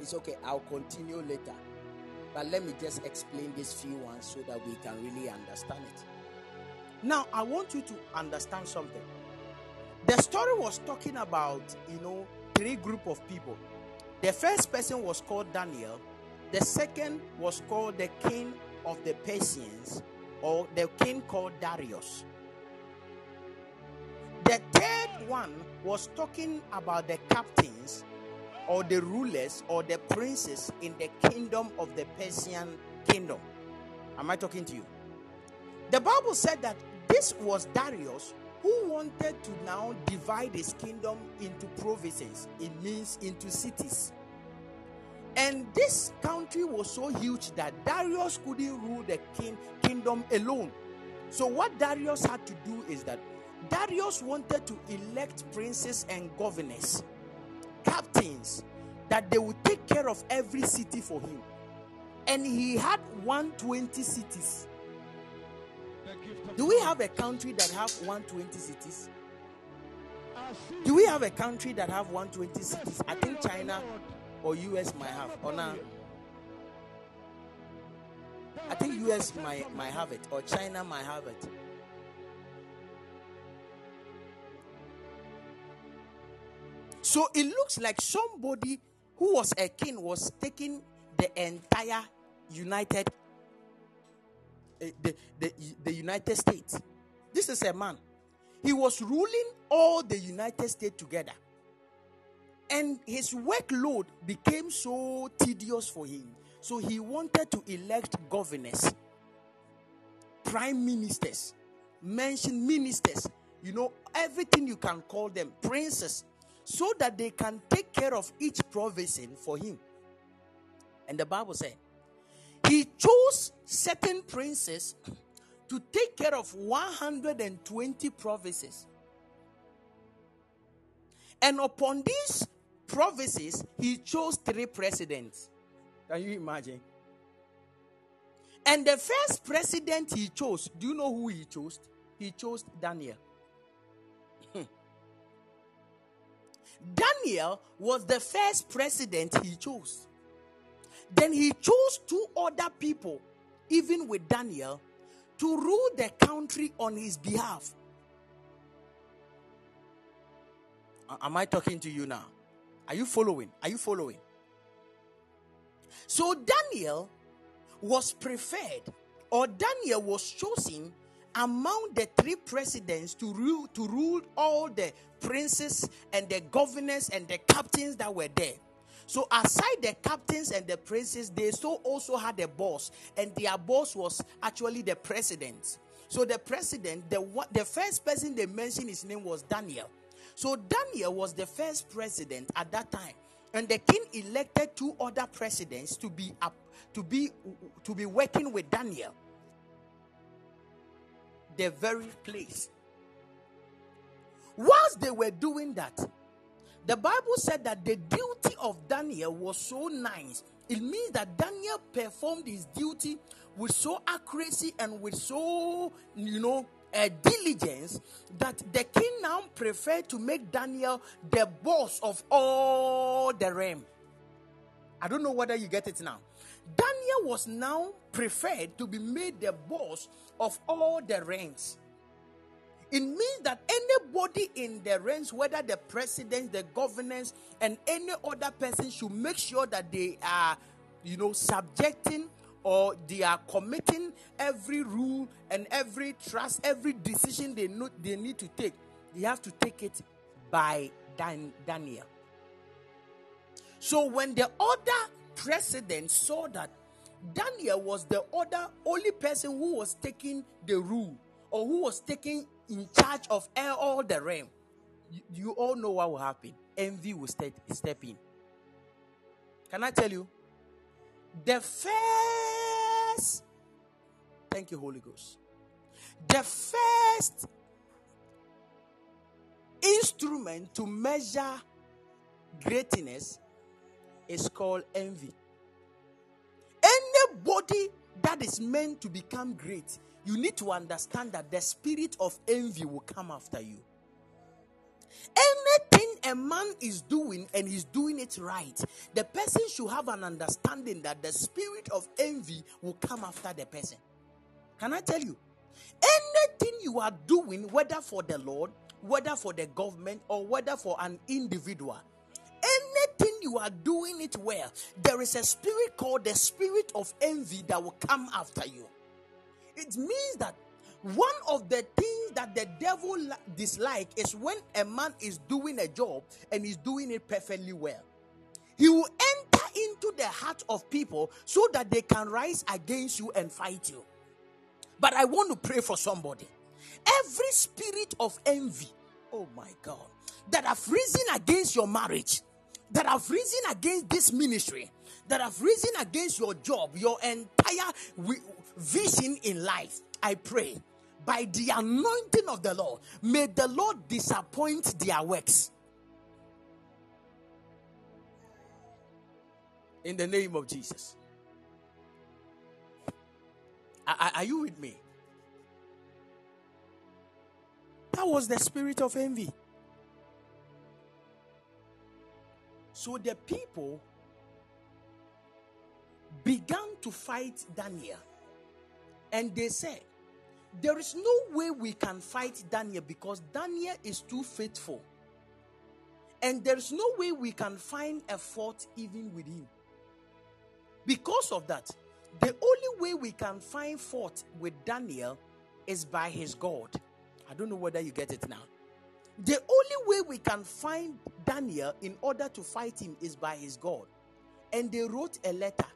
Speaker 1: It's okay. I'll continue later. But let me just explain these few ones so that we can really understand it. Now, I want you to understand something. The story was talking about, you know, three group of people. The first person was called Daniel. The second was called the king of the Persians, or the king called Darius. The third one was talking about the captains or the rulers or the princes in the kingdom of the Persian kingdom. Am I talking to you? The Bible said that this was Darius who wanted to now divide his kingdom into provinces, it means into cities. And this country was so huge that Darius couldn't rule the king, kingdom alone. So, what Darius had to do is that Darius wanted to elect princes and governors, captains, that they would take care of every city for him. And he had 120 cities. Do we have a country that have 120 cities? Do we have a country that have 120 cities? I think China or US might have. Or now, I think US might, might have it, or China might have it. So it looks like somebody who was a king was taking the entire United Eh, the, the, the United States. This is a man. He was ruling all the United States together. And his workload became so tedious for him. So he wanted to elect governors, prime ministers, mention ministers, you know, everything you can call them, princes, so that they can take care of each province for him. And the Bible said, he chose certain princes to take care of 120 provinces. And upon these provinces, he chose three presidents. Can you imagine? And the first president he chose, do you know who he chose? He chose Daniel. Daniel was the first president he chose. Then he chose two other people, even with Daniel, to rule the country on his behalf. Am I talking to you now? Are you following? Are you following? So Daniel was preferred, or Daniel was chosen among the three presidents to rule to rule all the princes and the governors and the captains that were there. So aside the captains and the princes, they so also had a boss, and their boss was actually the president. So the president, the the first person they mentioned, his name was Daniel. So Daniel was the first president at that time, and the king elected two other presidents to be up to be to be working with Daniel. The very place. Whilst they were doing that, the Bible said that the duty of Daniel was so nice. It means that Daniel performed his duty with so accuracy and with so, you know, a diligence that the king now preferred to make Daniel the boss of all the realm. I don't know whether you get it now. Daniel was now preferred to be made the boss of all the realms. It means that anybody in the ranks, whether the president, the governors, and any other person, should make sure that they are, you know, subjecting or they are committing every rule and every trust, every decision they know they need to take. They have to take it by Dan- Daniel. So when the other president saw that Daniel was the other only person who was taking the rule or who was taking in charge of all the realm, you, you all know what will happen. Envy will step, step in. Can I tell you? The first, thank you, Holy Ghost. The first instrument to measure greatness is called envy. Anybody that is meant to become great you need to understand that the spirit of envy will come after you. Anything a man is doing and he's doing it right, the person should have an understanding that the spirit of envy will come after the person. Can I tell you? Anything you are doing, whether for the Lord, whether for the government, or whether for an individual, you are doing it well, there is a spirit called the spirit of envy that will come after you. It means that one of the things that the devil dislike is when a man is doing a job and is doing it perfectly well. He will enter into the heart of people so that they can rise against you and fight you. But I want to pray for somebody. Every spirit of envy, oh my God, that have risen against your marriage, that have risen against this ministry, that have risen against your job, your entire vision in life, I pray by the anointing of the Lord, may the Lord disappoint their works. In the name of Jesus. Are, are you with me? That was the spirit of envy. So the people began to fight Daniel. And they said, There is no way we can fight Daniel because Daniel is too faithful. And there's no way we can find a fault even with him. Because of that, the only way we can find fault with Daniel is by his God. I don't know whether you get it now. The only way we can find Daniel in order to fight him is by his God. And they wrote a letter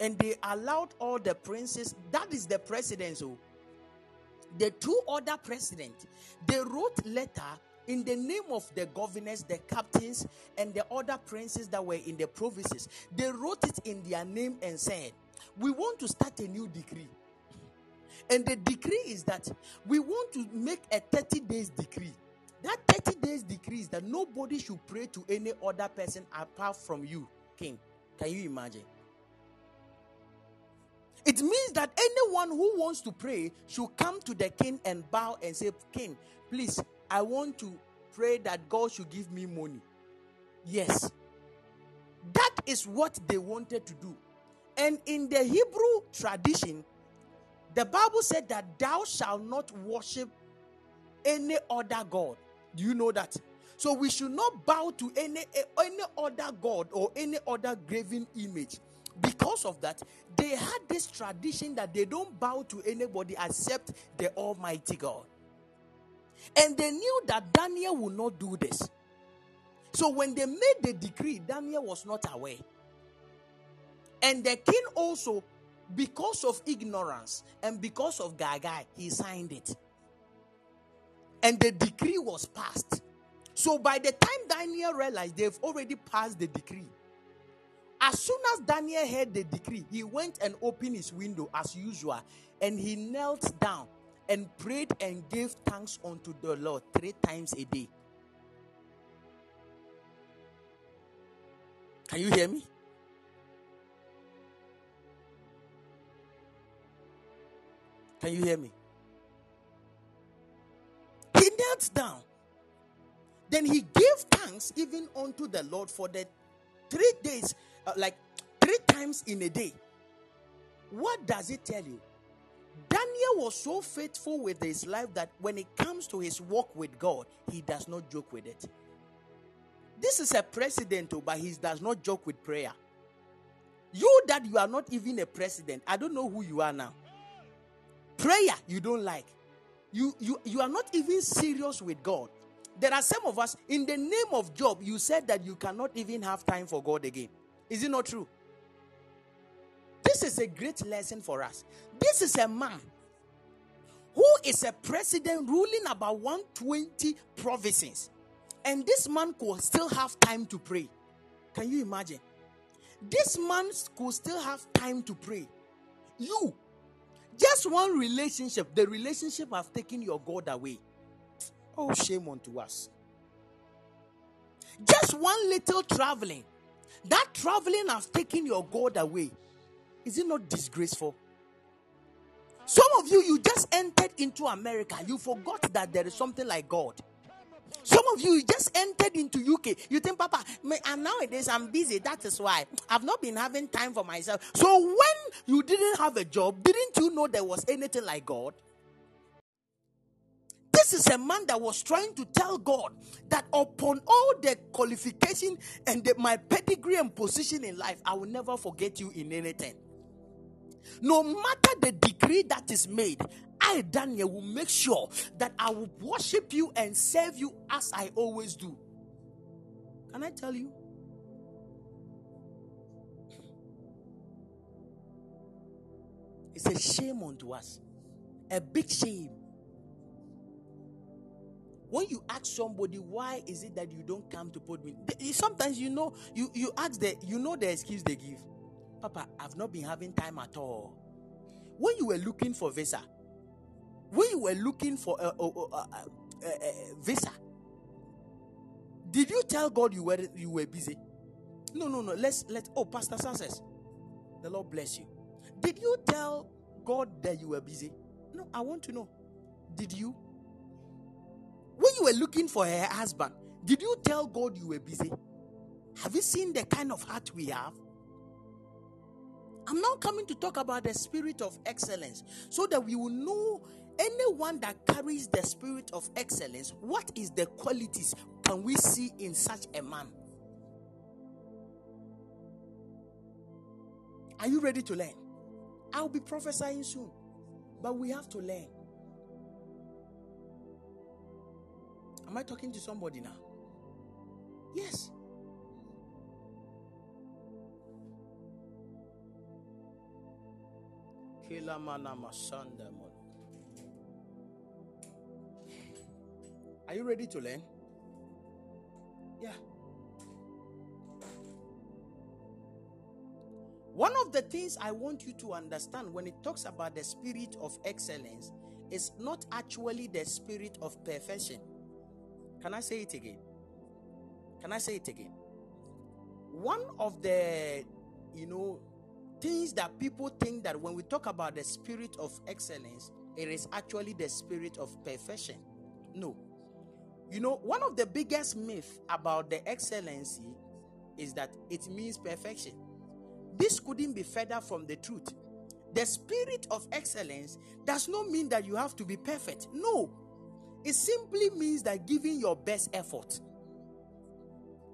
Speaker 1: and they allowed all the princes, that is the president, so the two other presidents, they wrote letter in the name of the governors, the captains, and the other princes that were in the provinces. They wrote it in their name and said, We want to start a new decree. And the decree is that we want to make a 30 days decree. That 30 days decree is that nobody should pray to any other person apart from you, king. Can you imagine? It means that anyone who wants to pray should come to the king and bow and say, King, please, I want to pray that God should give me money. Yes. That is what they wanted to do. And in the Hebrew tradition, the Bible said that thou shalt not worship any other God. Do you know that? So we should not bow to any any other god or any other graven image. Because of that, they had this tradition that they don't bow to anybody except the Almighty God. And they knew that Daniel would not do this. So when they made the decree, Daniel was not aware. And the king also, because of ignorance and because of Gagai, he signed it. And the decree was passed. So by the time Daniel realized they've already passed the decree, as soon as Daniel heard the decree, he went and opened his window as usual and he knelt down and prayed and gave thanks unto the Lord three times a day. Can you hear me? Can you hear me? Knelt down. Then he gave thanks even unto the Lord for the three days, uh, like three times in a day. What does it tell you? Daniel was so faithful with his life that when it comes to his walk with God, he does not joke with it. This is a president, oh, but he does not joke with prayer. You that you are not even a president, I don't know who you are now. Prayer you don't like. You you you are not even serious with God. There are some of us in the name of job, you said that you cannot even have time for God again. Is it not true? This is a great lesson for us. This is a man who is a president ruling about 120 provinces. And this man could still have time to pray. Can you imagine? This man could still have time to pray. You, just one relationship, the relationship have taken your God away. Oh, shame unto us. Just one little traveling, that traveling has taken your God away. Is it not disgraceful? Some of you, you just entered into America. You forgot that there is something like God. Some of you just entered into UK. You think, Papa, and nowadays I'm busy. That is why I've not been having time for myself. So when you didn't have a job, didn't you know there was anything like God? This is a man that was trying to tell God that upon all the qualification and the, my pedigree and position in life, I will never forget you in anything. No matter the degree that is made, I, Daniel, will make sure that I will worship you and serve you as I always do. Can I tell you? It's a shame unto us. A big shame. When you ask somebody why is it that you don't come to put me, sometimes you know you you ask the you know the excuse they give. Papa, I've not been having time at all. When you were looking for visa, you were looking for a, a, a, a, visa, did you tell God you were you were busy? No, no, no. Let's let. Oh, Pastor says, the Lord bless you. Did you tell God that you were busy? No, I want to know. Did you? When you were looking for a husband, did you tell God you were busy? Have you seen the kind of heart we have? I'm now coming to talk about the spirit of excellence so that we will know anyone that carries the spirit of excellence, what is the qualities can we see in such a man? Are you ready to learn? I'll be prophesying soon, but we have to learn. Am I talking to somebody now? Yes. Are you ready to learn? Yeah. One of the things I want you to understand when it talks about the spirit of excellence is not actually the spirit of perfection. Can I say it again? Can I say it again? One of the, you know, things that people think that when we talk about the spirit of excellence, it is actually the spirit of perfection. No. You know, one of the biggest myths about the excellency is that it means perfection. This couldn't be further from the truth. The spirit of excellence does not mean that you have to be perfect. No. It simply means that giving your best effort.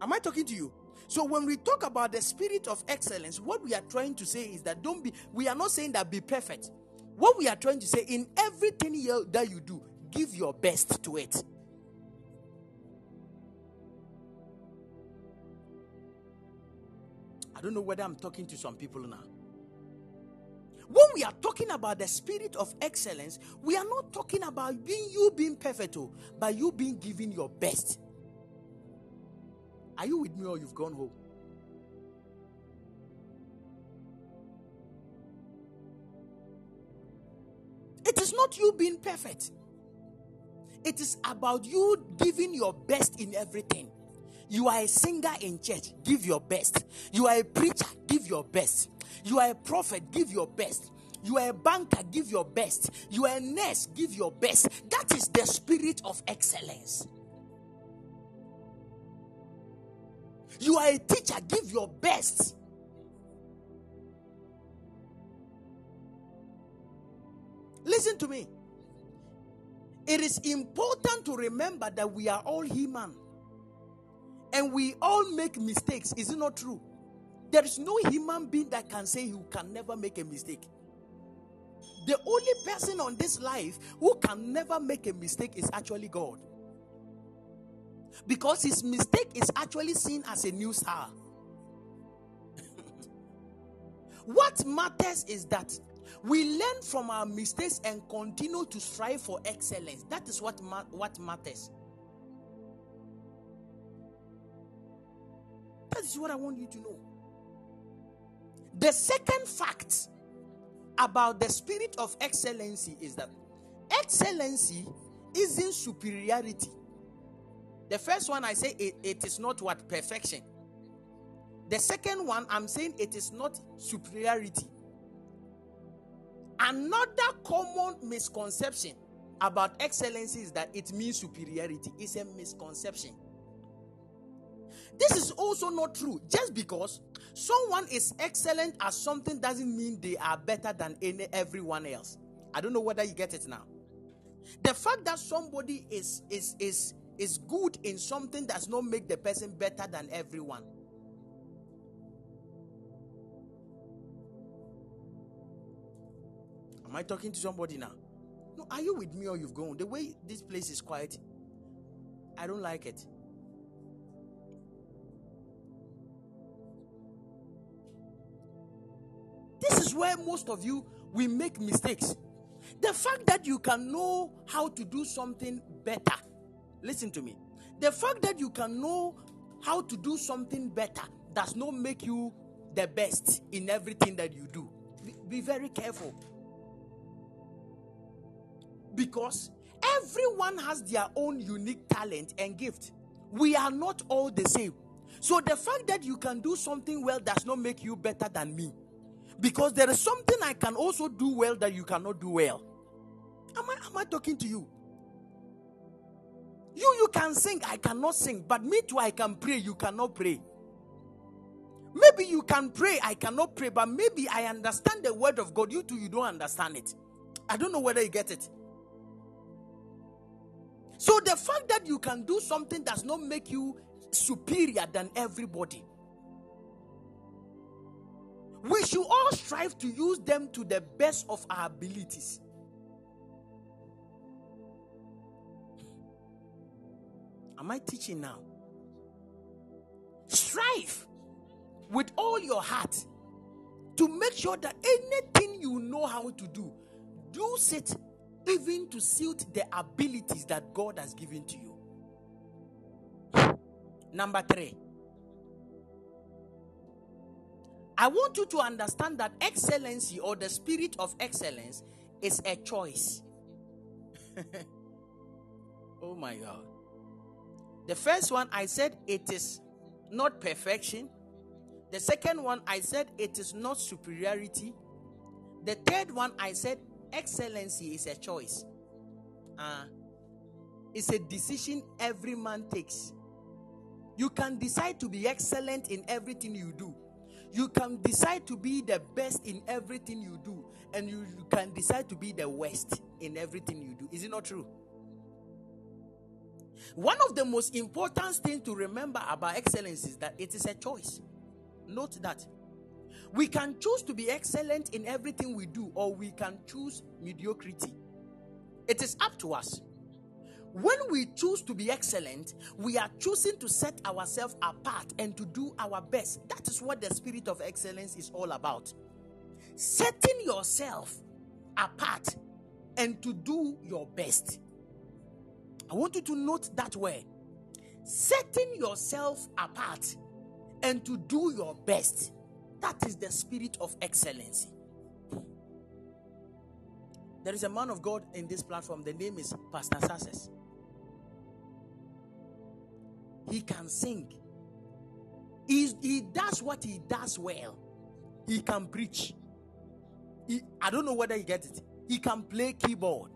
Speaker 1: Am I talking to you? So when we talk about the spirit of excellence, what we are trying to say is that don't be we are not saying that be perfect. What we are trying to say in everything that you do, give your best to it. I don't know whether I'm talking to some people now. When we are talking about the spirit of excellence, we are not talking about being you being perfect, oh, but you being giving your best. Are you with me or you've gone home? It is not you being perfect. It is about you giving your best in everything. You are a singer in church, give your best. You are a preacher, give your best. You are a prophet, give your best. You are a banker, give your best. You are a nurse, give your best. That is the spirit of excellence. You are a teacher, give your best. Listen to me. It is important to remember that we are all human and we all make mistakes. Is it not true? There is no human being that can say you can never make a mistake. The only person on this life who can never make a mistake is actually God. Because his mistake is actually seen as a new star. what matters is that we learn from our mistakes and continue to strive for excellence. That is what, ma- what matters. That is what I want you to know. The second fact about the spirit of excellency is that excellency isn't superiority. The first one I say it, it is not what perfection. The second one I'm saying it is not superiority. Another common misconception about excellency is that it means superiority. It's a misconception. This is also not true. Just because someone is excellent at something doesn't mean they are better than any everyone else. I don't know whether you get it now. The fact that somebody is is is is good in something does not make the person better than everyone. Am I talking to somebody now? No, are you with me or you've gone? The way this place is quiet, I don't like it. Where most of you we make mistakes. The fact that you can know how to do something better. Listen to me. The fact that you can know how to do something better does not make you the best in everything that you do. Be, be very careful. Because everyone has their own unique talent and gift. We are not all the same. So the fact that you can do something well does not make you better than me. Because there is something I can also do well that you cannot do well. Am I, am I talking to you? You, you can sing, I cannot sing. But me too, I can pray, you cannot pray. Maybe you can pray, I cannot pray. But maybe I understand the word of God. You too, you don't understand it. I don't know whether you get it. So the fact that you can do something does not make you superior than everybody. We should all strive to use them to the best of our abilities. Am I teaching now? Strive with all your heart to make sure that anything you know how to do, do it even to suit the abilities that God has given to you. Number three. I want you to understand that excellency or the spirit of excellence is a choice. oh my God. The first one I said it is not perfection. The second one I said it is not superiority. The third one I said excellency is a choice. Uh, it's a decision every man takes. You can decide to be excellent in everything you do you can decide to be the best in everything you do, and you can decide to be the worst in everything you do. Is it not true? One of the most important things to remember about excellence is that it is a choice. Note that. We can choose to be excellent in everything we do, or we can choose mediocrity. It is up to us. When we choose to be excellent, we are choosing to set ourselves apart and to do our best. That is what the spirit of excellence is all about. Setting yourself apart and to do your best. I want you to note that word. Setting yourself apart and to do your best. That is the spirit of excellency. There is a man of God in this platform. The name is Pastor Success. He can sing. He, he does what he does well. He can preach. He, I don't know whether he gets it. He can play keyboard.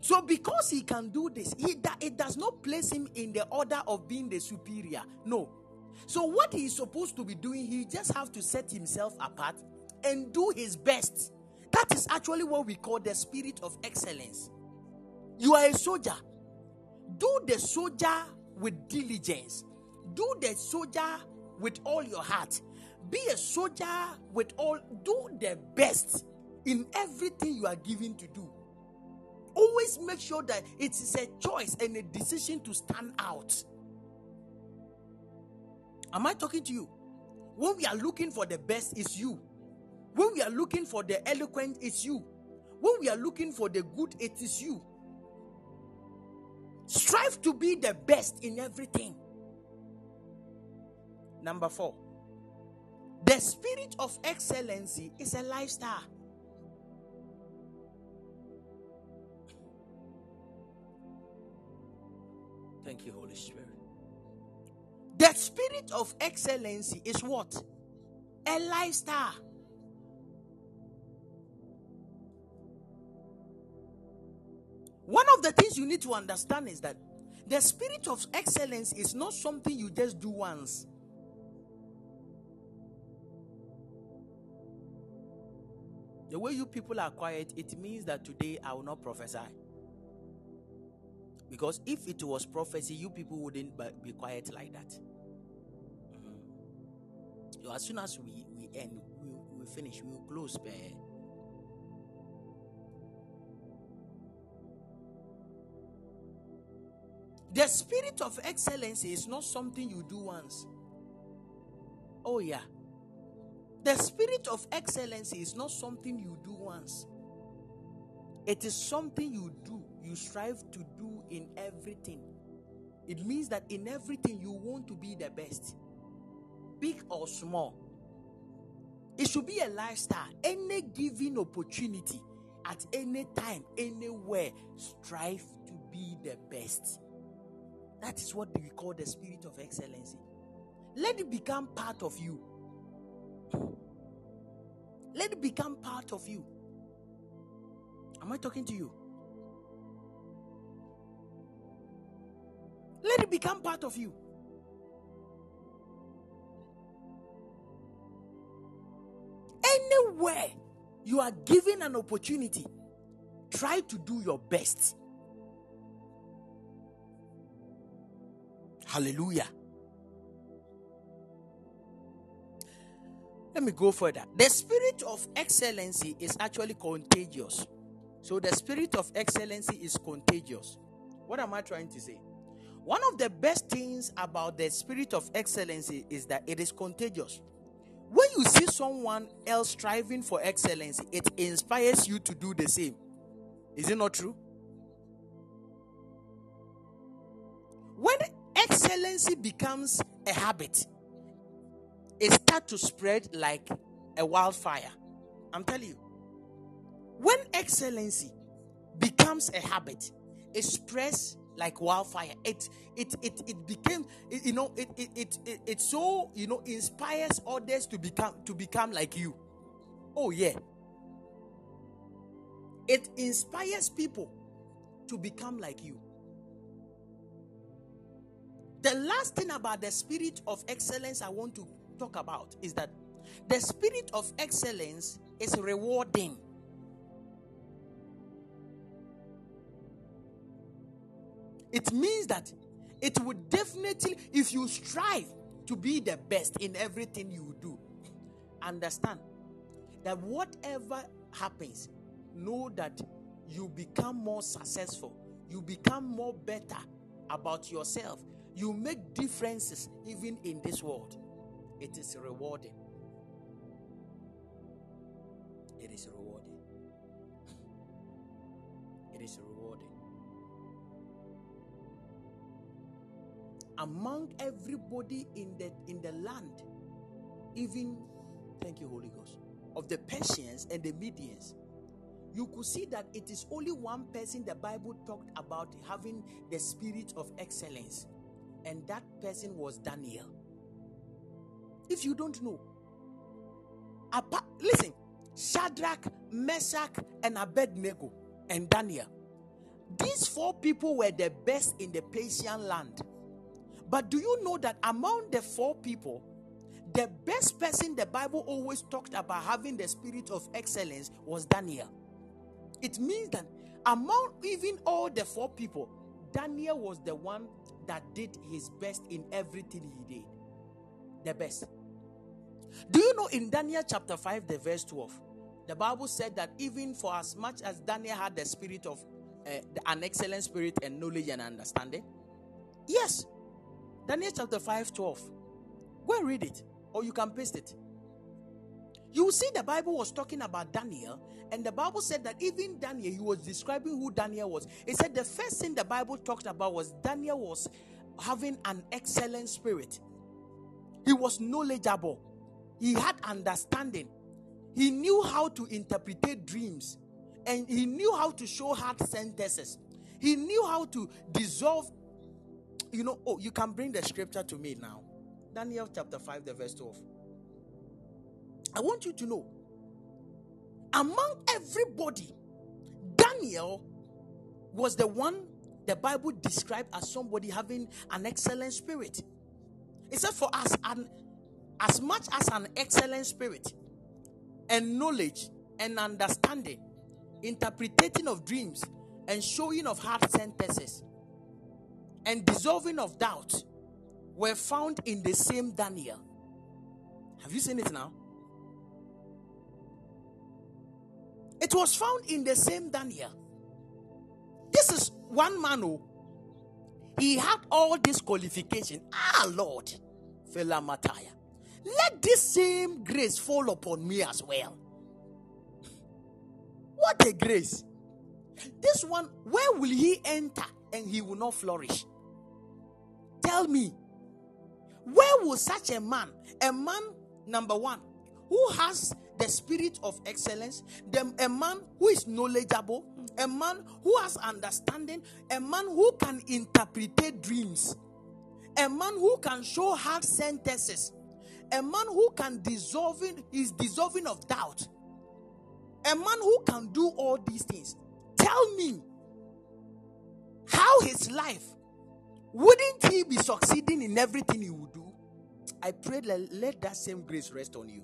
Speaker 1: So, because he can do this, he, it does not place him in the order of being the superior. No. So, what he's supposed to be doing, he just have to set himself apart and do his best. That is actually what we call the spirit of excellence. You are a soldier. Do the soldier with diligence. Do the soldier with all your heart. Be a soldier with all. Do the best in everything you are given to do. Always make sure that it is a choice and a decision to stand out. Am I talking to you? When we are looking for the best, it's you. When we are looking for the eloquent, it's you. When we are looking for the good, it is you. Strive to be the best in everything. Number four, the spirit of excellency is a lifestyle. Thank you, Holy Spirit. The spirit of excellency is what? A lifestyle. One of the things you need to understand is that the spirit of excellence is not something you just do once. The way you people are quiet, it means that today I will not prophesy. Because if it was prophecy, you people wouldn't be quiet like that. Mm-hmm. So as soon as we, we end, we, we finish, we will close. The spirit of excellence is not something you do once. Oh, yeah. The spirit of excellence is not something you do once. It is something you do, you strive to do in everything. It means that in everything you want to be the best, big or small. It should be a lifestyle. Any given opportunity, at any time, anywhere, strive to be the best. That is what we call the spirit of excellency. Let it become part of you. Let it become part of you. Am I talking to you? Let it become part of you. Anywhere you are given an opportunity, try to do your best. Hallelujah. Let me go further. The spirit of excellency is actually contagious. So, the spirit of excellency is contagious. What am I trying to say? One of the best things about the spirit of excellency is that it is contagious. When you see someone else striving for excellency, it inspires you to do the same. Is it not true? Excellency becomes a habit, it starts to spread like a wildfire. I'm telling you. When excellency becomes a habit, it spreads like wildfire. It it it it became it, you know it, it it it it so you know inspires others to become to become like you. Oh yeah. It inspires people to become like you. The last thing about the spirit of excellence I want to talk about is that the spirit of excellence is rewarding. It means that it would definitely, if you strive to be the best in everything you do, understand that whatever happens, know that you become more successful, you become more better about yourself, you make differences even in this world. It is rewarding. It is rewarding. It is rewarding. Among everybody in the in the land, even thank you, Holy Ghost, of the Persians and the Medians, you could see that it is only one person the Bible talked about having the spirit of excellence, and that person was Daniel. If you don't know, listen, Shadrach, Meshach, and Abednego, and Daniel. These four people were the best in the Persian land. But do you know that among the four people, the best person the Bible always talked about having the spirit of excellence was Daniel? It means that among even all the four people, Daniel was the one that did his best in everything he did. The best. Do you know in Daniel chapter 5, the verse 12, the Bible said that even for as much as Daniel had the spirit of uh, an excellent spirit and knowledge and understanding, yes, Daniel chapter 5, 12. Go and read it, or you can paste it. You see, the Bible was talking about Daniel, and the Bible said that even Daniel, he was describing who Daniel was. It said the first thing the Bible talked about was Daniel was having an excellent spirit, he was knowledgeable, he had understanding, he knew how to interpret dreams, and he knew how to show hard sentences, he knew how to dissolve. You know, oh, you can bring the scripture to me now. Daniel chapter 5, the verse 12. I want you to know among everybody, Daniel was the one the Bible described as somebody having an excellent spirit. It said for us, an, as much as an excellent spirit and knowledge and understanding, interpreting of dreams and showing of hard sentences and dissolving of doubt were found in the same Daniel. Have you seen it now? It was found in the same Daniel. This is one man who he had all this qualification. Ah, Lord, Fela Mataya. Let this same grace fall upon me as well. What a grace! This one, where will he enter and he will not flourish? Tell me, where will such a man, a man number one, who has the spirit of excellence, the, a man who is knowledgeable, a man who has understanding, a man who can interpret dreams, a man who can show hard sentences, a man who can dissolve is dissolving of doubt, a man who can do all these things. Tell me how his life wouldn't he be succeeding in everything he would do? I pray let, let that same grace rest on you.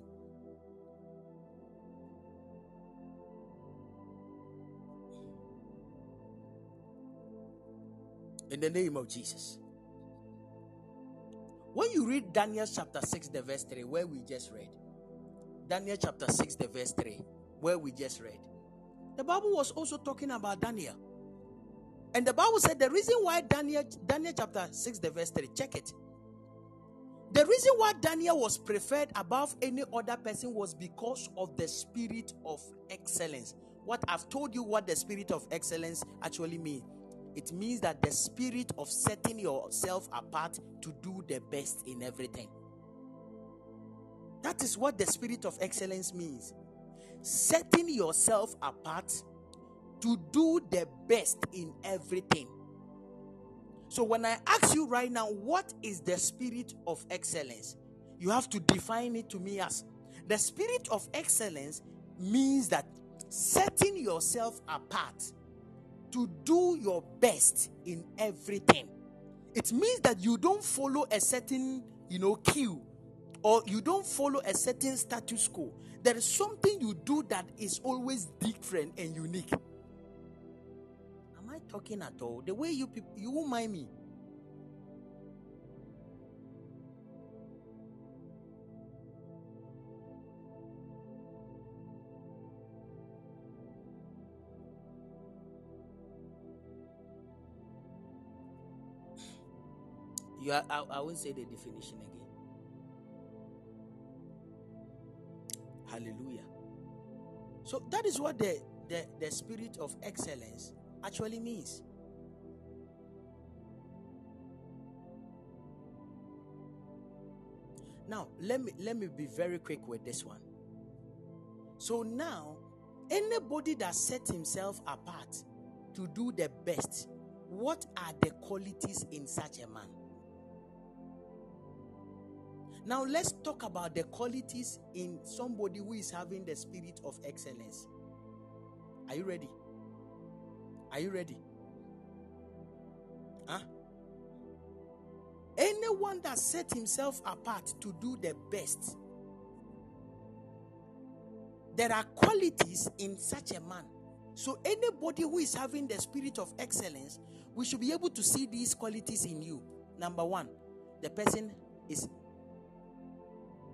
Speaker 1: In the name of Jesus. When you read Daniel chapter 6, the verse 3, where we just read, Daniel chapter 6, the verse 3, where we just read, the Bible was also talking about Daniel. And the Bible said the reason why Daniel, Daniel chapter 6, the verse 3, check it. The reason why Daniel was preferred above any other person was because of the spirit of excellence. What I've told you what the spirit of excellence actually means it means that the spirit of setting yourself apart to do the best in everything. That is what the spirit of excellence means. Setting yourself apart to do the best in everything. So, when I ask you right now, what is the spirit of excellence? You have to define it to me as the spirit of excellence means that setting yourself apart to do your best in everything. It means that you don't follow a certain, you know, queue or you don't follow a certain status quo. There is something you do that is always different and unique. Am I talking at all. The way you people, you won't mind me. You are, I, I won't say the definition again. Hallelujah. So that is what the, the, the spirit of excellence actually means. Now, let me let me be very quick with this one. So now, anybody that sets himself apart to do the best, what are the qualities in such a man? Now, let's talk about the qualities in somebody who is having the spirit of excellence. Are you ready? Are you ready? Huh? Anyone that set himself apart to do the best, there are qualities in such a man. So, anybody who is having the spirit of excellence, we should be able to see these qualities in you. Number one, the person is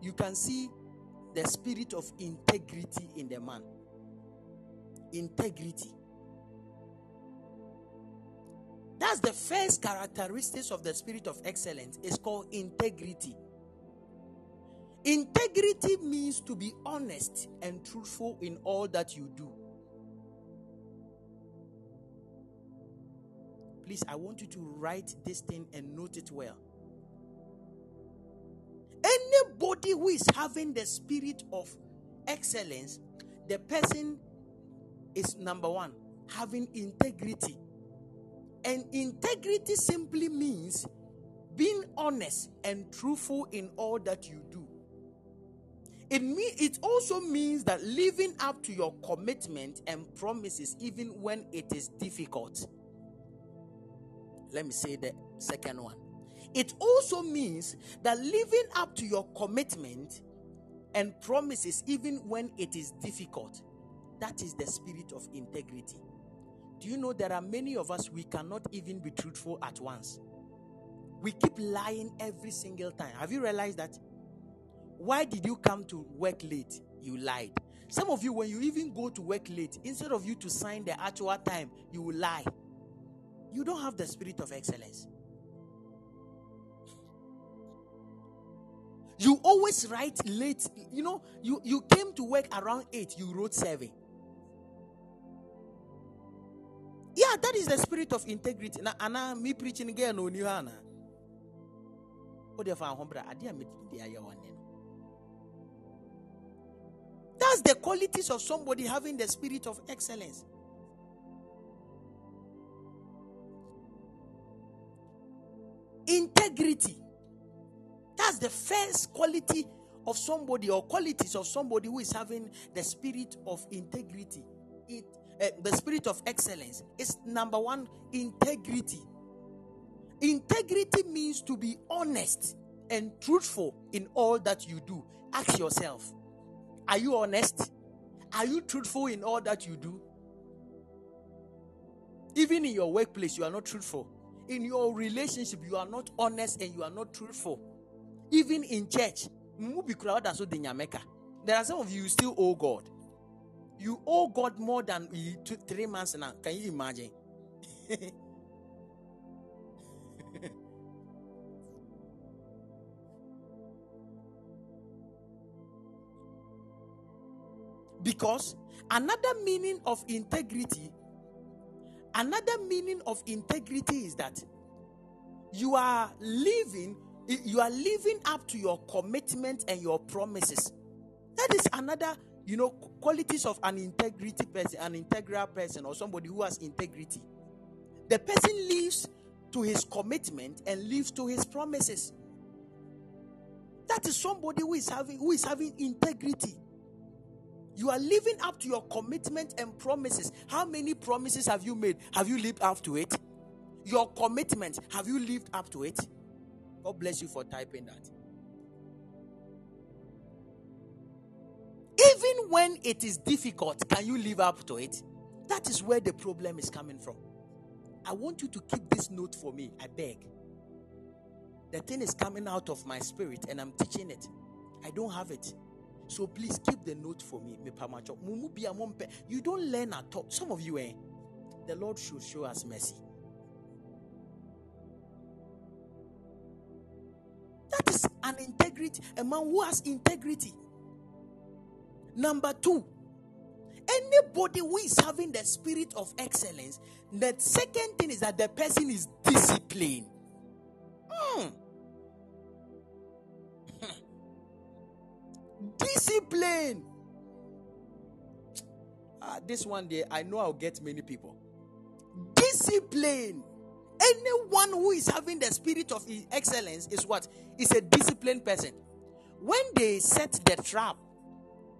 Speaker 1: you can see the spirit of integrity in the man. Integrity. That's the first characteristics of the spirit of excellence. It's called integrity. Integrity means to be honest and truthful in all that you do. Please, I want you to write this thing and note it well. Anybody who is having the spirit of excellence, the person is number one, having integrity. And integrity simply means being honest and truthful in all that you do. It, me- it also means that living up to your commitment and promises, even when it is difficult. Let me say the second one. It also means that living up to your commitment and promises, even when it is difficult, that is the spirit of integrity. Do you know there are many of us, we cannot even be truthful at once? We keep lying every single time. Have you realized that? Why did you come to work late? You lied. Some of you, when you even go to work late, instead of you to sign the actual time, you will lie. You don't have the spirit of excellence. You always write late. You know, you, you came to work around 8, you wrote 7. Yeah, that is the spirit of integrity. Now, Anna, me preaching again oh, on you, Hannah. That's the qualities of somebody having the spirit of excellence. Integrity. That's the first quality of somebody or qualities of somebody who is having the spirit of integrity. It uh, the spirit of excellence is number one integrity. Integrity means to be honest and truthful in all that you do. Ask yourself Are you honest? Are you truthful in all that you do? Even in your workplace, you are not truthful. In your relationship, you are not honest and you are not truthful. Even in church, there are some of you still owe God. You owe God more than three months now. Can you imagine? because another meaning of integrity, another meaning of integrity is that you are living, you are living up to your commitment and your promises. That is another you know, qualities of an integrity person, an integral person, or somebody who has integrity. The person lives to his commitment and lives to his promises. That is somebody who is having who is having integrity. You are living up to your commitment and promises. How many promises have you made? Have you lived up to it? Your commitment, have you lived up to it? God bless you for typing that. Even when it is difficult, can you live up to it? That is where the problem is coming from. I want you to keep this note for me. I beg. The thing is coming out of my spirit and I'm teaching it. I don't have it. So please keep the note for me. You don't learn at all. Some of you, eh? The Lord should show us mercy. Is an integrity, a man who has integrity. Number two, anybody who is having the spirit of excellence, the second thing is that the person is disciplined. Mm. Discipline. Ah, this one day, I know I'll get many people. Discipline. Anyone who is having the spirit of excellence is what? Is a disciplined person. When they set the trap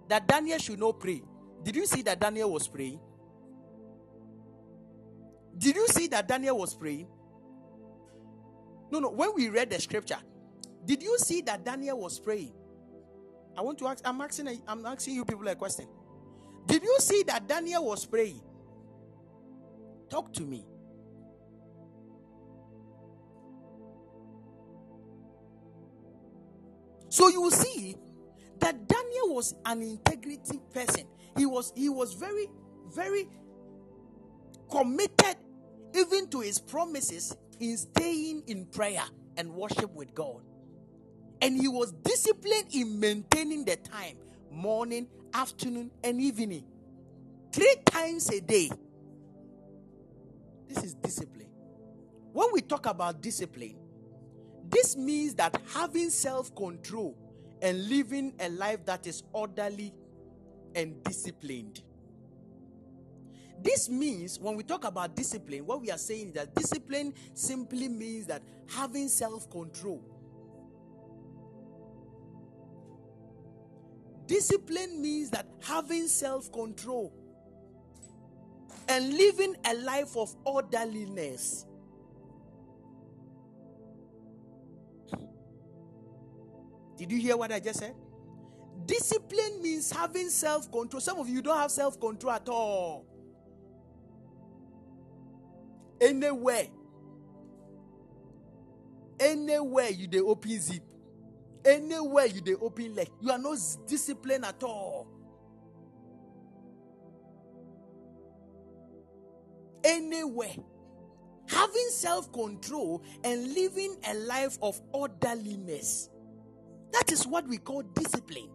Speaker 1: that Daniel should not pray, did you see that Daniel was praying? Did you see that Daniel was praying? No, no. When we read the scripture, did you see that Daniel was praying? I want to ask, I'm asking, I'm asking you people a question. Did you see that Daniel was praying? Talk to me. So you see that Daniel was an integrity person. He was he was very very committed even to his promises in staying in prayer and worship with God. And he was disciplined in maintaining the time morning, afternoon, and evening. Three times a day. This is discipline. When we talk about discipline, this means that having self control and living a life that is orderly and disciplined. This means when we talk about discipline, what we are saying is that discipline simply means that having self control Discipline means that having self control and living a life of orderliness. Did you hear what I just said? Discipline means having self control. Some of you don't have self control at all. Anywhere, anywhere you they open zip, Anywhere you they open leg, you are not disciplined at all. Anywhere. Having self control and living a life of orderliness. That is what we call discipline.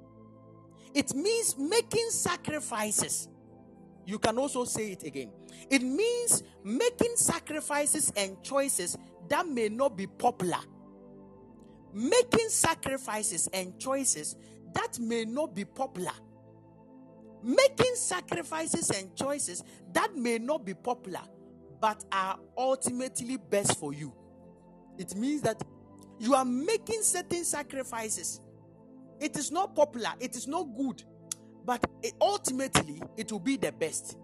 Speaker 1: It means making sacrifices. You can also say it again. It means making sacrifices and choices that may not be popular making sacrifices and choices that may not be popular. Making sacrifices and choices that may not be popular but are ultimately best for you. It means that you are making certain sacrifices. It is not popular, it is not good, but it, ultimately it will be the best.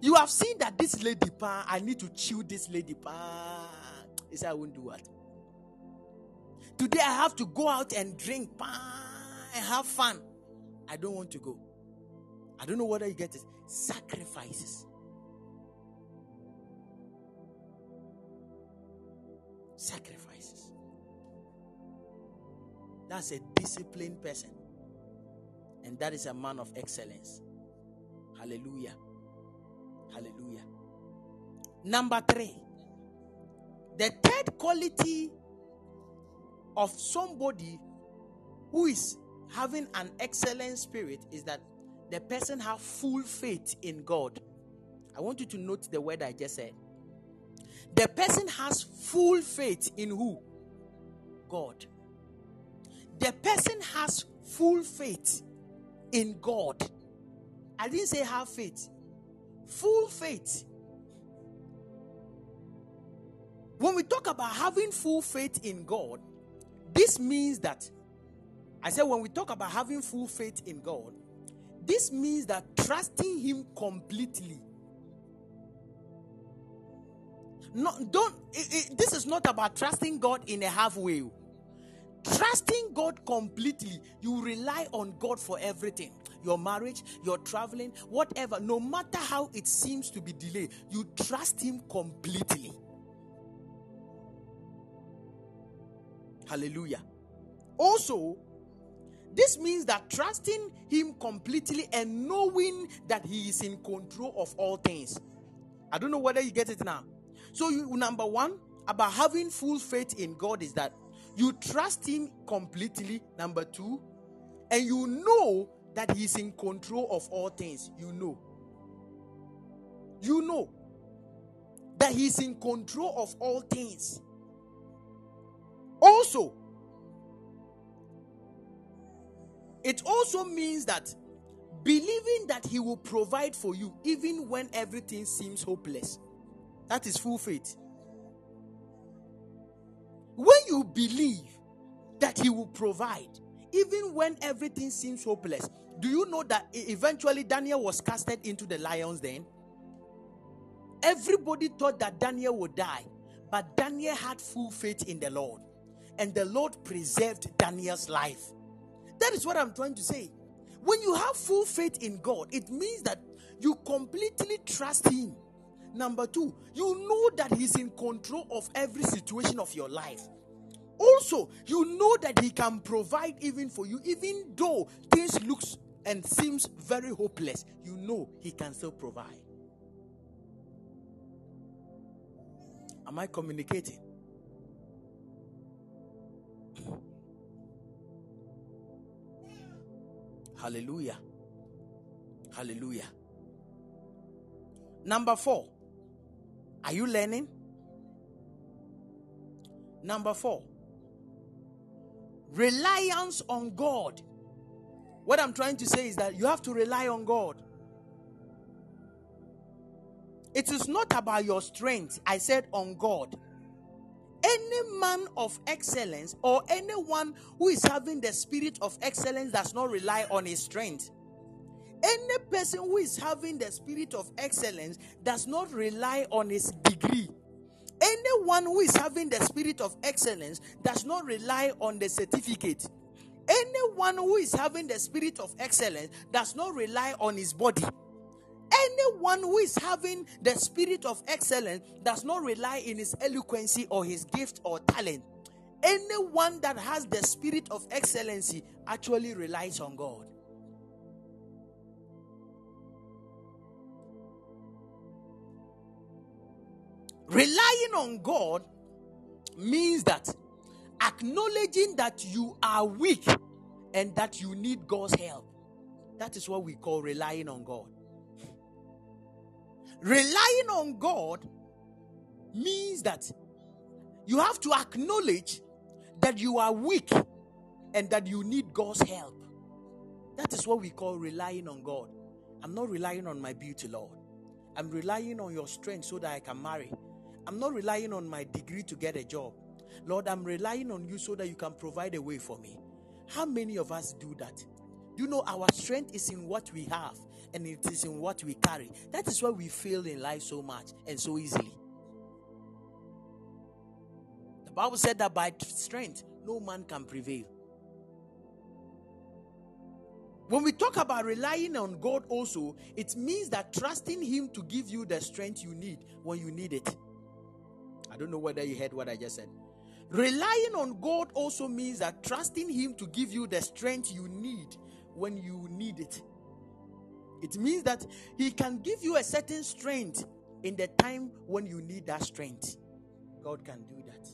Speaker 1: You have seen that this lady, pa, I need to chew this lady, pa. He said, I won't do what? Today I have to go out and drink and have fun. I don't want to go. I don't know whether you get it. Sacrifices. Sacrifices. That's a disciplined person. And that is a man of excellence. Hallelujah. Hallelujah. Number three. The third quality of somebody who is having an excellent spirit is that the person have full faith in God. I want you to note the word I just said. The person has full faith in who? God. The person has full faith in God. I didn't say have faith. Full faith. When we talk about having full faith in God, this means that, I said, when we talk about having full faith in God, this means that trusting Him completely. No, don't. It, it, this is not about trusting God in a halfway. Trusting God completely, you rely on God for everything. your marriage, your traveling, whatever, no matter how it seems to be delayed, you trust Him completely. Hallelujah. Also, this means that trusting Him completely and knowing that He is in control of all things. I don't know whether you get it now. So, you, number one, about having full faith in God is that you trust Him completely. Number two, and you know that He's in control of all things. You know. You know that He's in control of all things. Also, it also means that believing that He will provide for you even when everything seems hopeless. That is full faith. When you believe that He will provide, even when everything seems hopeless, do you know that eventually Daniel was casted into the lions then? Everybody thought that Daniel would die, but Daniel had full faith in the Lord, and the Lord preserved Daniel's life. That is what I'm trying to say. When you have full faith in God, it means that you completely trust Him. Number two, you know that He's in control of every situation of your life. Also, you know that He can provide even for you, even though things looks and seems very hopeless. You know He can still provide. Am I communicating? Hallelujah. Hallelujah. Number four. Are you learning? Number four. Reliance on God. What I'm trying to say is that you have to rely on God. It is not about your strength. I said on God any man of excellence or anyone who is having the spirit of excellence does not rely on his strength. Any person who is having the spirit of excellence does not rely on his degree. Anyone who is having the spirit of excellence does not rely on the certificate. Anyone who is having the spirit of excellence does not rely on his body. Anyone who is having the spirit of excellence does not rely in his eloquency or his gift or talent. Anyone that has the spirit of excellency actually relies on God. Relying on God means that acknowledging that you are weak and that you need God's help. That is what we call relying on God. Relying on God means that you have to acknowledge that you are weak and that you need God's help. That is what we call relying on God. I'm not relying on my beauty, Lord. I'm relying on your strength so that I can marry. I'm not relying on my degree to get a job. Lord, I'm relying on you so that you can provide a way for me. How many of us do that? You know, our strength is in what we have and it is in what we carry. That is why we fail in life so much and so easily. The Bible said that by strength, no man can prevail. When we talk about relying on God, also, it means that trusting Him to give you the strength you need when you need it. I don't know whether you heard what I just said. Relying on God also means that trusting Him to give you the strength you need when you need it. It means that He can give you a certain strength in the time when you need that strength. God can do that.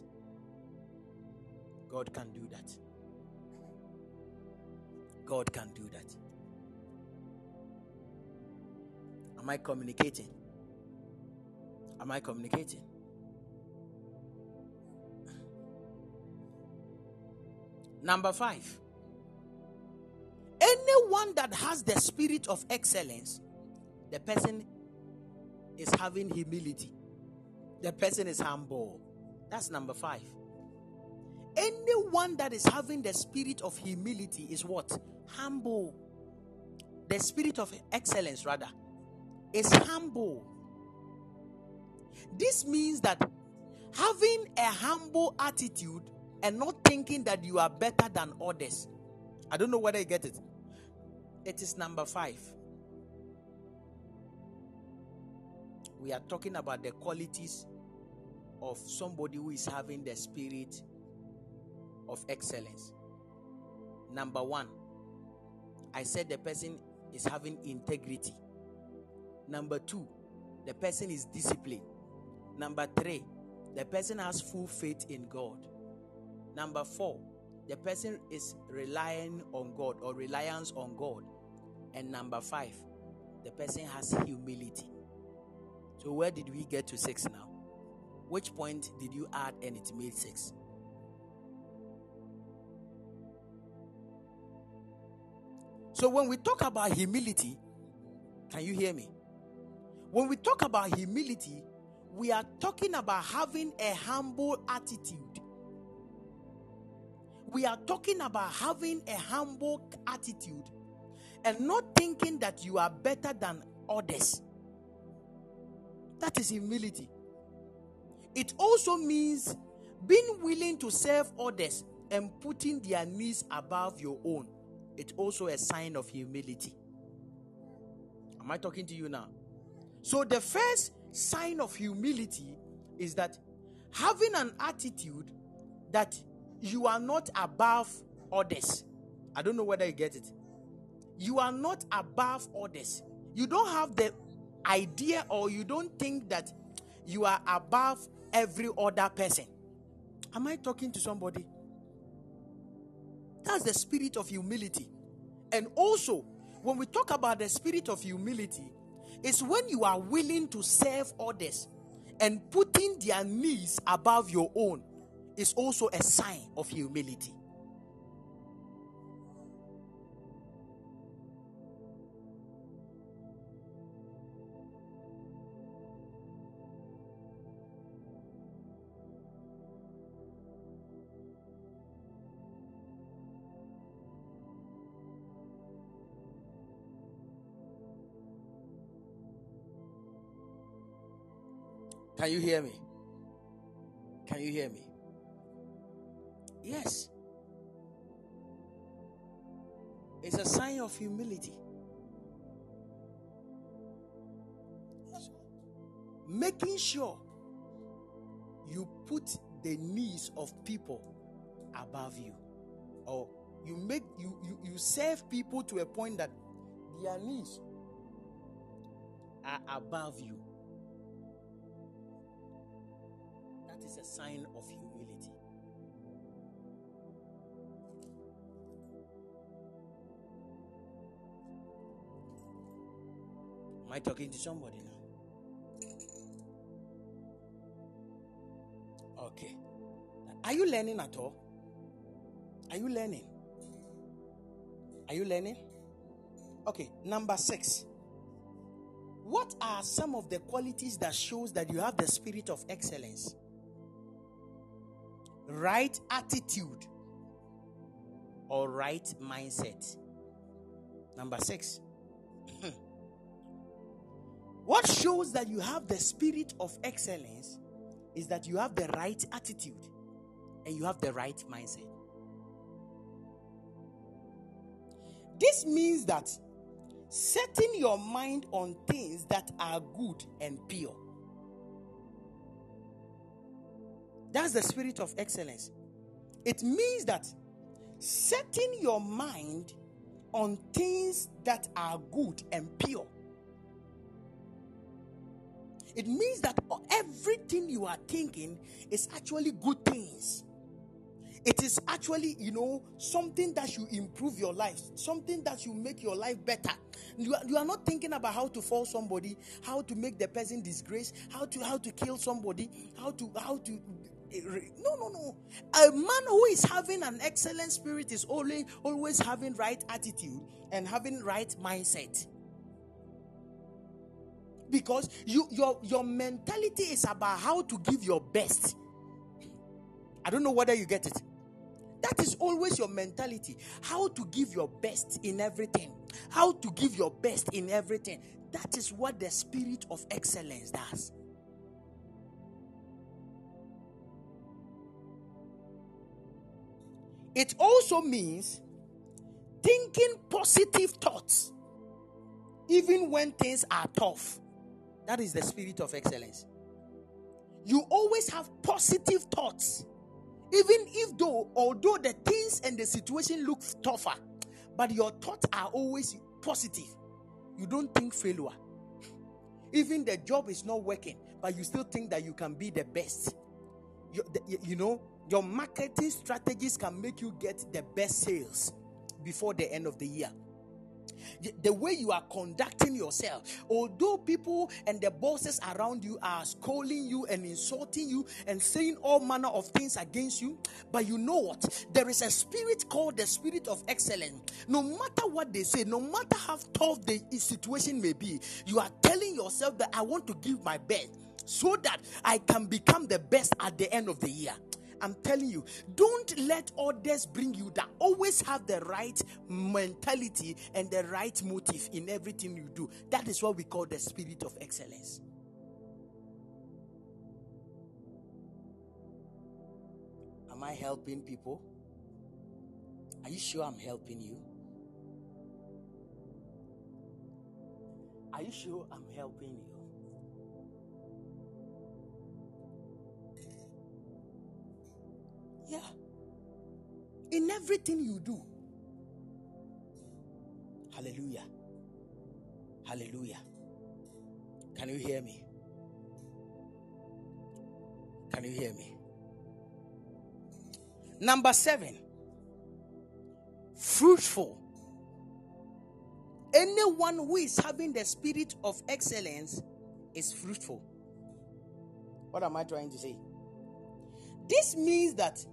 Speaker 1: God can do that. God can do that. Am I communicating? Am I communicating? Number five. Anyone that has the spirit of excellence, the person is having humility. The person is humble. That's number five. Anyone that is having the spirit of humility is what? Humble. The spirit of excellence, rather, is humble. This means that having a humble attitude and not thinking that you are better than others. I don't know whether you get it. It is number five. We are talking about the qualities of somebody who is having the spirit of excellence. Number one, I said the person is having integrity. Number two, the person is disciplined. Number three, the person has full faith in God. Number four, the person is relying on God or reliance on God. And number five, the person has humility. So, where did we get to six now? Which point did you add and it made six? So, when we talk about humility, can you hear me? When we talk about humility, we are talking about having a humble attitude. We are talking about having a humble attitude and not thinking that you are better than others. That is humility. It also means being willing to serve others and putting their needs above your own. It's also a sign of humility. Am I talking to you now? So, the first sign of humility is that having an attitude that you are not above others. I don't know whether you get it. You are not above others. You don't have the idea or you don't think that you are above every other person. Am I talking to somebody? That's the spirit of humility. And also, when we talk about the spirit of humility, it's when you are willing to serve others and putting their needs above your own is also a sign of humility. Can you hear me? Can you hear me? Yes. It's a sign of humility. Making sure you put the needs of people above you. Or you make you, you, you serve people to a point that their needs are above you. That is a sign of humility. Am I talking to somebody now? Okay. Are you learning at all? Are you learning? Are you learning? Okay, number 6. What are some of the qualities that shows that you have the spirit of excellence? Right attitude or right mindset. Number 6. What shows that you have the spirit of excellence is that you have the right attitude and you have the right mindset. This means that setting your mind on things that are good and pure. That's the spirit of excellence. It means that setting your mind on things that are good and pure. It means that everything you are thinking is actually good things. It is actually, you know, something that should improve your life, something that should make your life better. You are, you are not thinking about how to fall somebody, how to make the person disgrace, how to how to kill somebody, how to how to eh, no no no a man who is having an excellent spirit is only always having right attitude and having right mindset because you your your mentality is about how to give your best. I don't know whether you get it. That is always your mentality. How to give your best in everything. How to give your best in everything. That is what the spirit of excellence does. It also means thinking positive thoughts, even when things are tough. That is the spirit of excellence. You always have positive thoughts, even if though, although the things and the situation look tougher, but your thoughts are always positive. You don't think failure. Even the job is not working, but you still think that you can be the best. You, the, you know, your marketing strategies can make you get the best sales before the end of the year the way you are conducting yourself. Although people and the bosses around you are scolding you and insulting you and saying all manner of things against you, but you know what? There is a spirit called the spirit of excellence. No matter what they say, no matter how tough the situation may be, you are telling yourself that I want to give my best so that I can become the best at the end of the year. I'm telling you, don't let others bring you down. Always have the right mentality and the right motive in everything you do. That is what we call the spirit of excellence. Am I helping people? Are you sure I'm helping you? Are you sure I'm helping you? Yeah. In everything you do. Hallelujah. Hallelujah. Can you hear me? Can you hear me? Number seven, fruitful. Anyone who is having the spirit of excellence is fruitful. What am I trying to say? This means that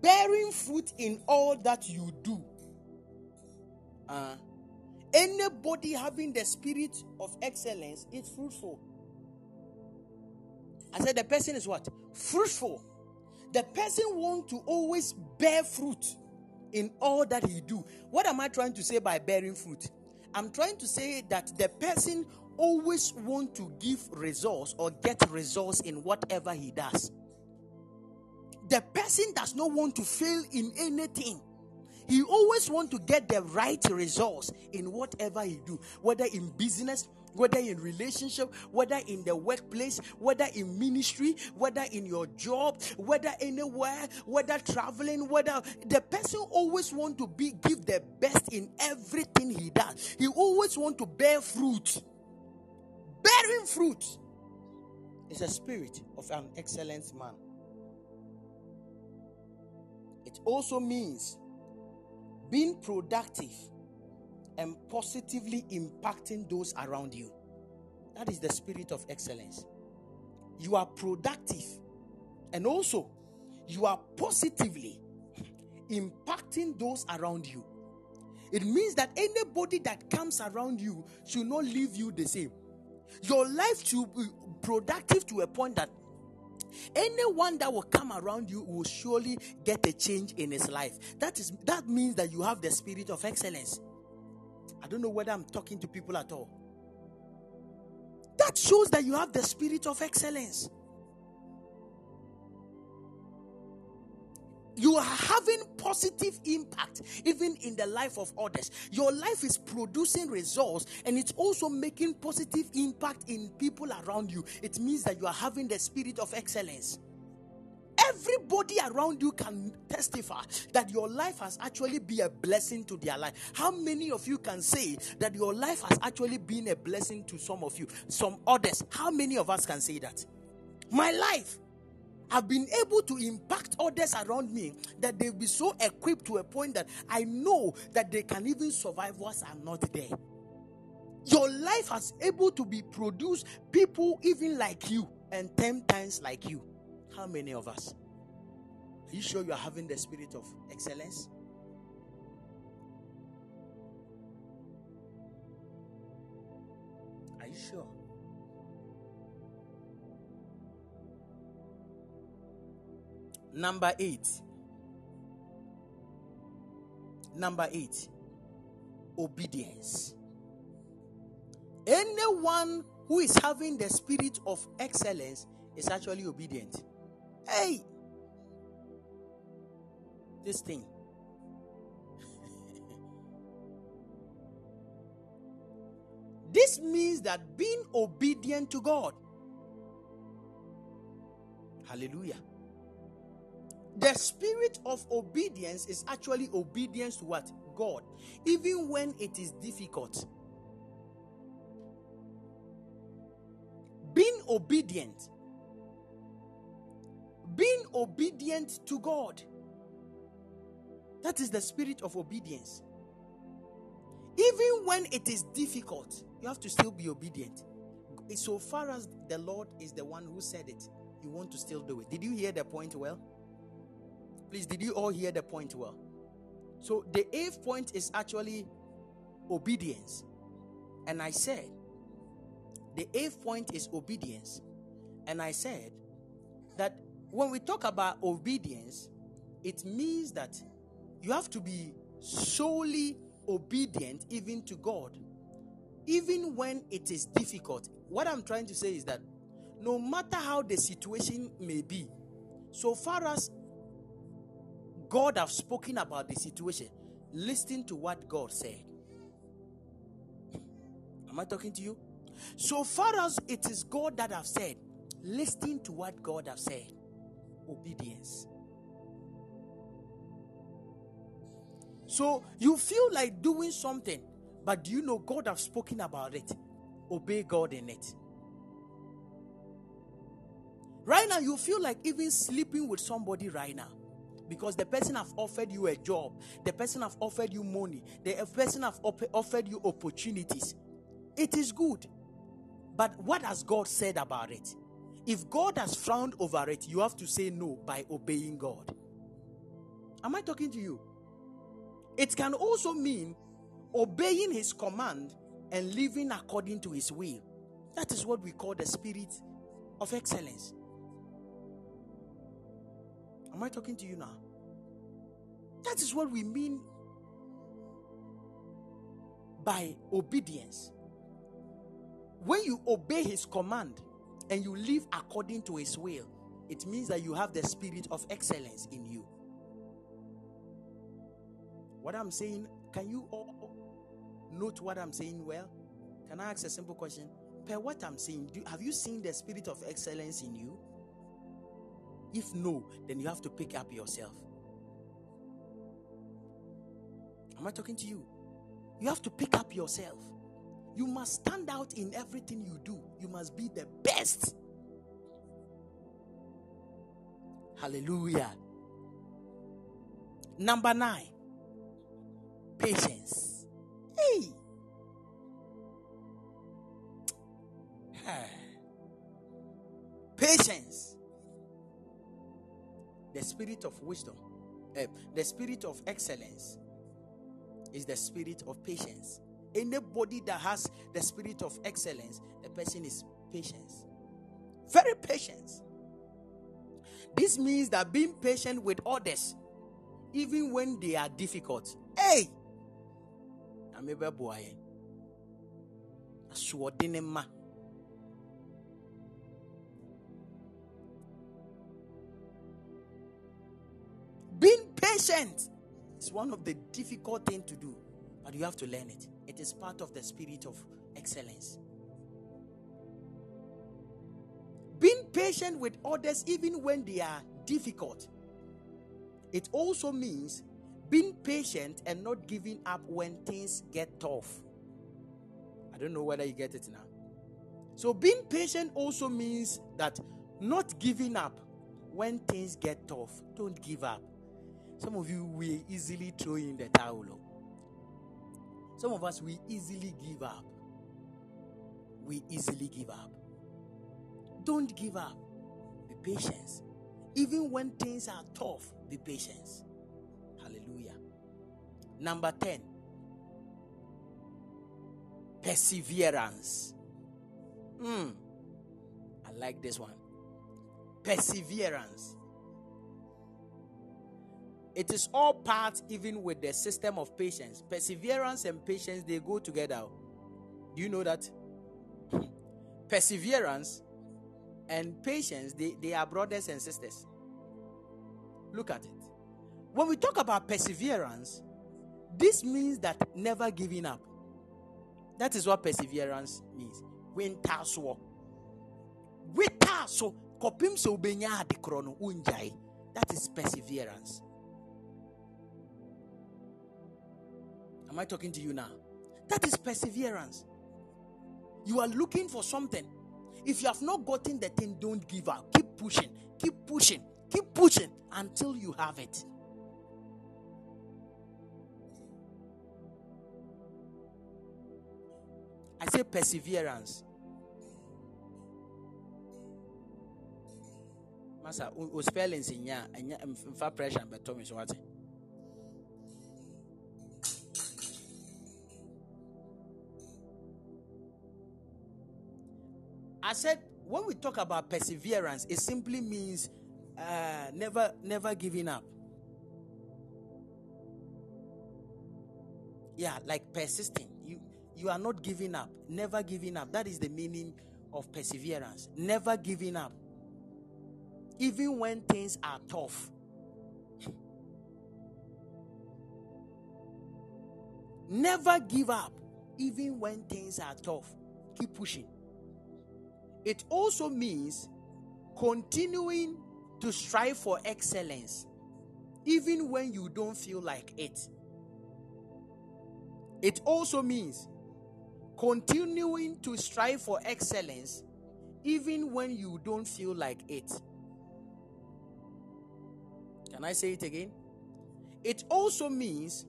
Speaker 1: bearing fruit in all that you do. Uh, anybody having the spirit of excellence is fruitful. I said the person is what? Fruitful. The person want to always bear fruit in all that he do. What am I trying to say by bearing fruit? I'm trying to say that the person always want to give results or get results in whatever he does. The person does not want to fail in anything. He always want to get the right results in whatever he do, whether in business, whether in relationship, whether in the workplace, whether in ministry, whether in your job, whether anywhere, whether traveling, whether the person always want to be give the best in everything he does. He always want to bear fruit. Bearing fruit is a spirit of an excellent man. It also means being productive and positively impacting those around you. That is the spirit of excellence. You are productive and also you are positively impacting those around you. It means that anybody that comes around you should not leave you the same. Your life should be productive to a point that anyone that will come around you will surely get a change in his life. That is that means that you have the spirit of excellence. I don't know whether I'm talking to people at all. That shows that you have the spirit of excellence. You are having positive impact even in the life of others your life is producing results and it's also making positive impact in people around you it means that you are having the spirit of excellence everybody around you can testify that your life has actually been a blessing to their life. How many of you can say that your life has actually been a blessing to some of you, some others? How many of us can say that? My life I've been able to impact others around me that they'll be so equipped to a point that I know that they can even survive once I'm not there. Your life has able to be produced people even like you and 10 times like you. How many of us? Are you sure you are having the spirit of excellence? Are you sure? Number eight. Number eight. Obedience. Anyone who is having the spirit of excellence is actually obedient. Hey! This thing. this means that being obedient to God. Hallelujah. The spirit of obedience is actually obedience to what? God. Even when it is difficult. Being obedient. Being obedient to God. That is the spirit of obedience. Even when it is difficult, you have to still be obedient. So far as the Lord is the one who said it, you want to still do it. Did you hear the point well? Please, did you all hear the point well? So the eighth point is actually obedience. And I said, the eighth point is obedience. And I said that when we talk about obedience, it means that you have to be solely obedient even to God, even when it is difficult. What I'm trying to say is that no matter how the situation may be, so far as God have spoken about the situation, listen to what God said. Am I talking to you? So far as it is God that have said, listen to what God have said. Obedience. So you feel like doing something, but do you know God have spoken about it? Obey God in it. Right now, you feel like even sleeping with somebody right now because the person have offered you a job, the person have offered you money, the person have op- offered you opportunities. It is good, but what has God said about it? If God has frowned over it, you have to say no by obeying God. Am I talking to you? It can also mean obeying his command and living according to his will. That is what we call the spirit of excellence. Am I talking to you now? That is what we mean by obedience. When you obey his command and you live according to his will, it means that you have the spirit of excellence in you. What I'm saying, can you all note what I'm saying well? Can I ask a simple question? Per what I'm saying, do, have you seen the spirit of excellence in you? If no, then you have to pick up yourself. Am I talking to you? You have to pick up yourself. You must stand out in everything you do. You must be the best. Hallelujah. Number nine, patience. Hey. Patience. The spirit of wisdom, uh, the spirit of excellence is the spirit of patience. Anybody that has the spirit of excellence, the person is patience. Very patient. This means that being patient with others, even when they are difficult. Hey, I'm ameba boy. Patient is one of the difficult things to do, but you have to learn it. It is part of the spirit of excellence. Being patient with others, even when they are difficult, it also means being patient and not giving up when things get tough. I don't know whether you get it now. So, being patient also means that not giving up when things get tough. Don't give up. Some of you will easily throw in the towel. Some of us we easily give up. We easily give up. Don't give up. Be patient. Even when things are tough, be patient. Hallelujah. Number 10. Perseverance. Hmm. I like this one. Perseverance. It is all part, even with the system of patience. Perseverance and patience, they go together. Do you know that? Perseverance and patience, they, they are brothers and sisters. Look at it. When we talk about perseverance, this means that never giving up. That is what perseverance means. Winter so. Winter so. Kopim so benya ade krono unjai. That is perseverance. Am I talking to you now? That is perseverance. You are looking for something. If you have not gotten the thing, don't give up. Keep pushing, keep pushing, keep pushing until you have it. I say perseverance. Master, o spellings in ya, and ya, pressure, but Thomas, what? I said when we talk about perseverance, it simply means uh, never, never giving up. Yeah, like persisting. You you are not giving up, never giving up. That is the meaning of perseverance. Never giving up. Even when things are tough. Never give up, even when things are tough. Keep pushing. It also means continuing to strive for excellence, even when you don't feel like it. It also means continuing to strive for excellence, even when you don't feel like it. Can I say it again? It also means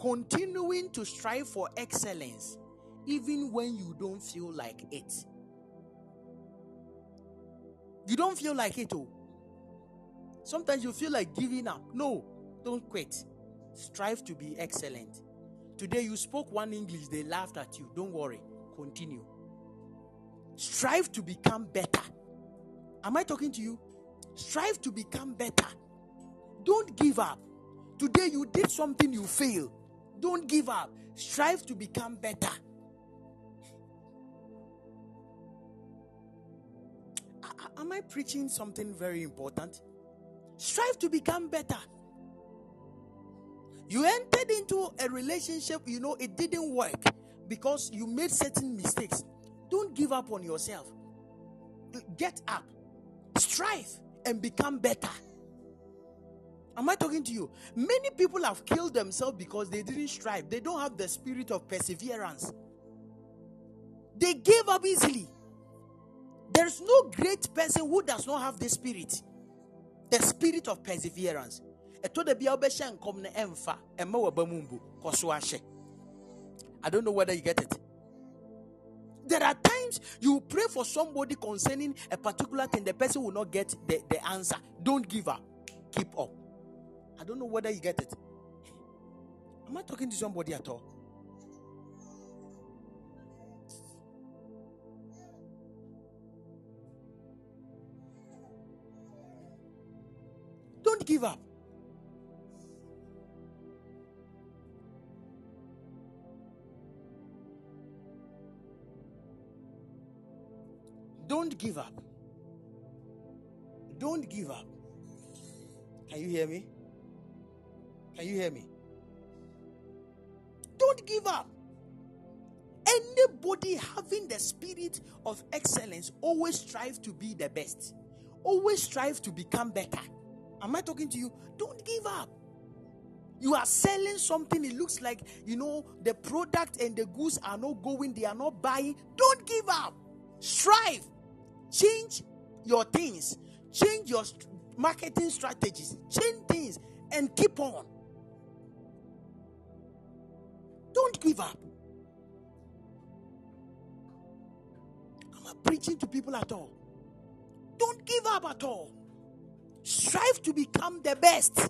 Speaker 1: continuing to strive for excellence, even when you don't feel like it. You don't feel like it, oh. Sometimes you feel like giving up. No, don't quit. Strive to be excellent. Today you spoke one English, they laughed at you. Don't worry. Continue. Strive to become better. Am I talking to you? Strive to become better. Don't give up. Today you did something, you fail. Don't give up. Strive to become better. Am I preaching something very important? Strive to become better. You entered into a relationship, you know, it didn't work because you made certain mistakes. Don't give up on yourself. Get up, strive, and become better. Am I talking to you? Many people have killed themselves because they didn't strive. They don't have the spirit of perseverance. They gave up easily. There's no great person who does not have the spirit, the spirit of perseverance. I don't know whether you get it. There are times you pray for somebody concerning a particular thing, the person will not get the, the answer. Don't give up, keep up. I don't know whether you get it. Am I talking to somebody at all? Give up. Don't give up. Don't give up. Can you hear me? Can you hear me? Don't give up. Anybody having the spirit of excellence always strive to be the best, always strive to become better. Am I talking to you? Don't give up. You are selling something, it looks like you know the product and the goods are not going, they are not buying. Don't give up. Strive. Change your things, change your marketing strategies, change things, and keep on. Don't give up. I'm not preaching to people at all. Don't give up at all. Strive to become the best.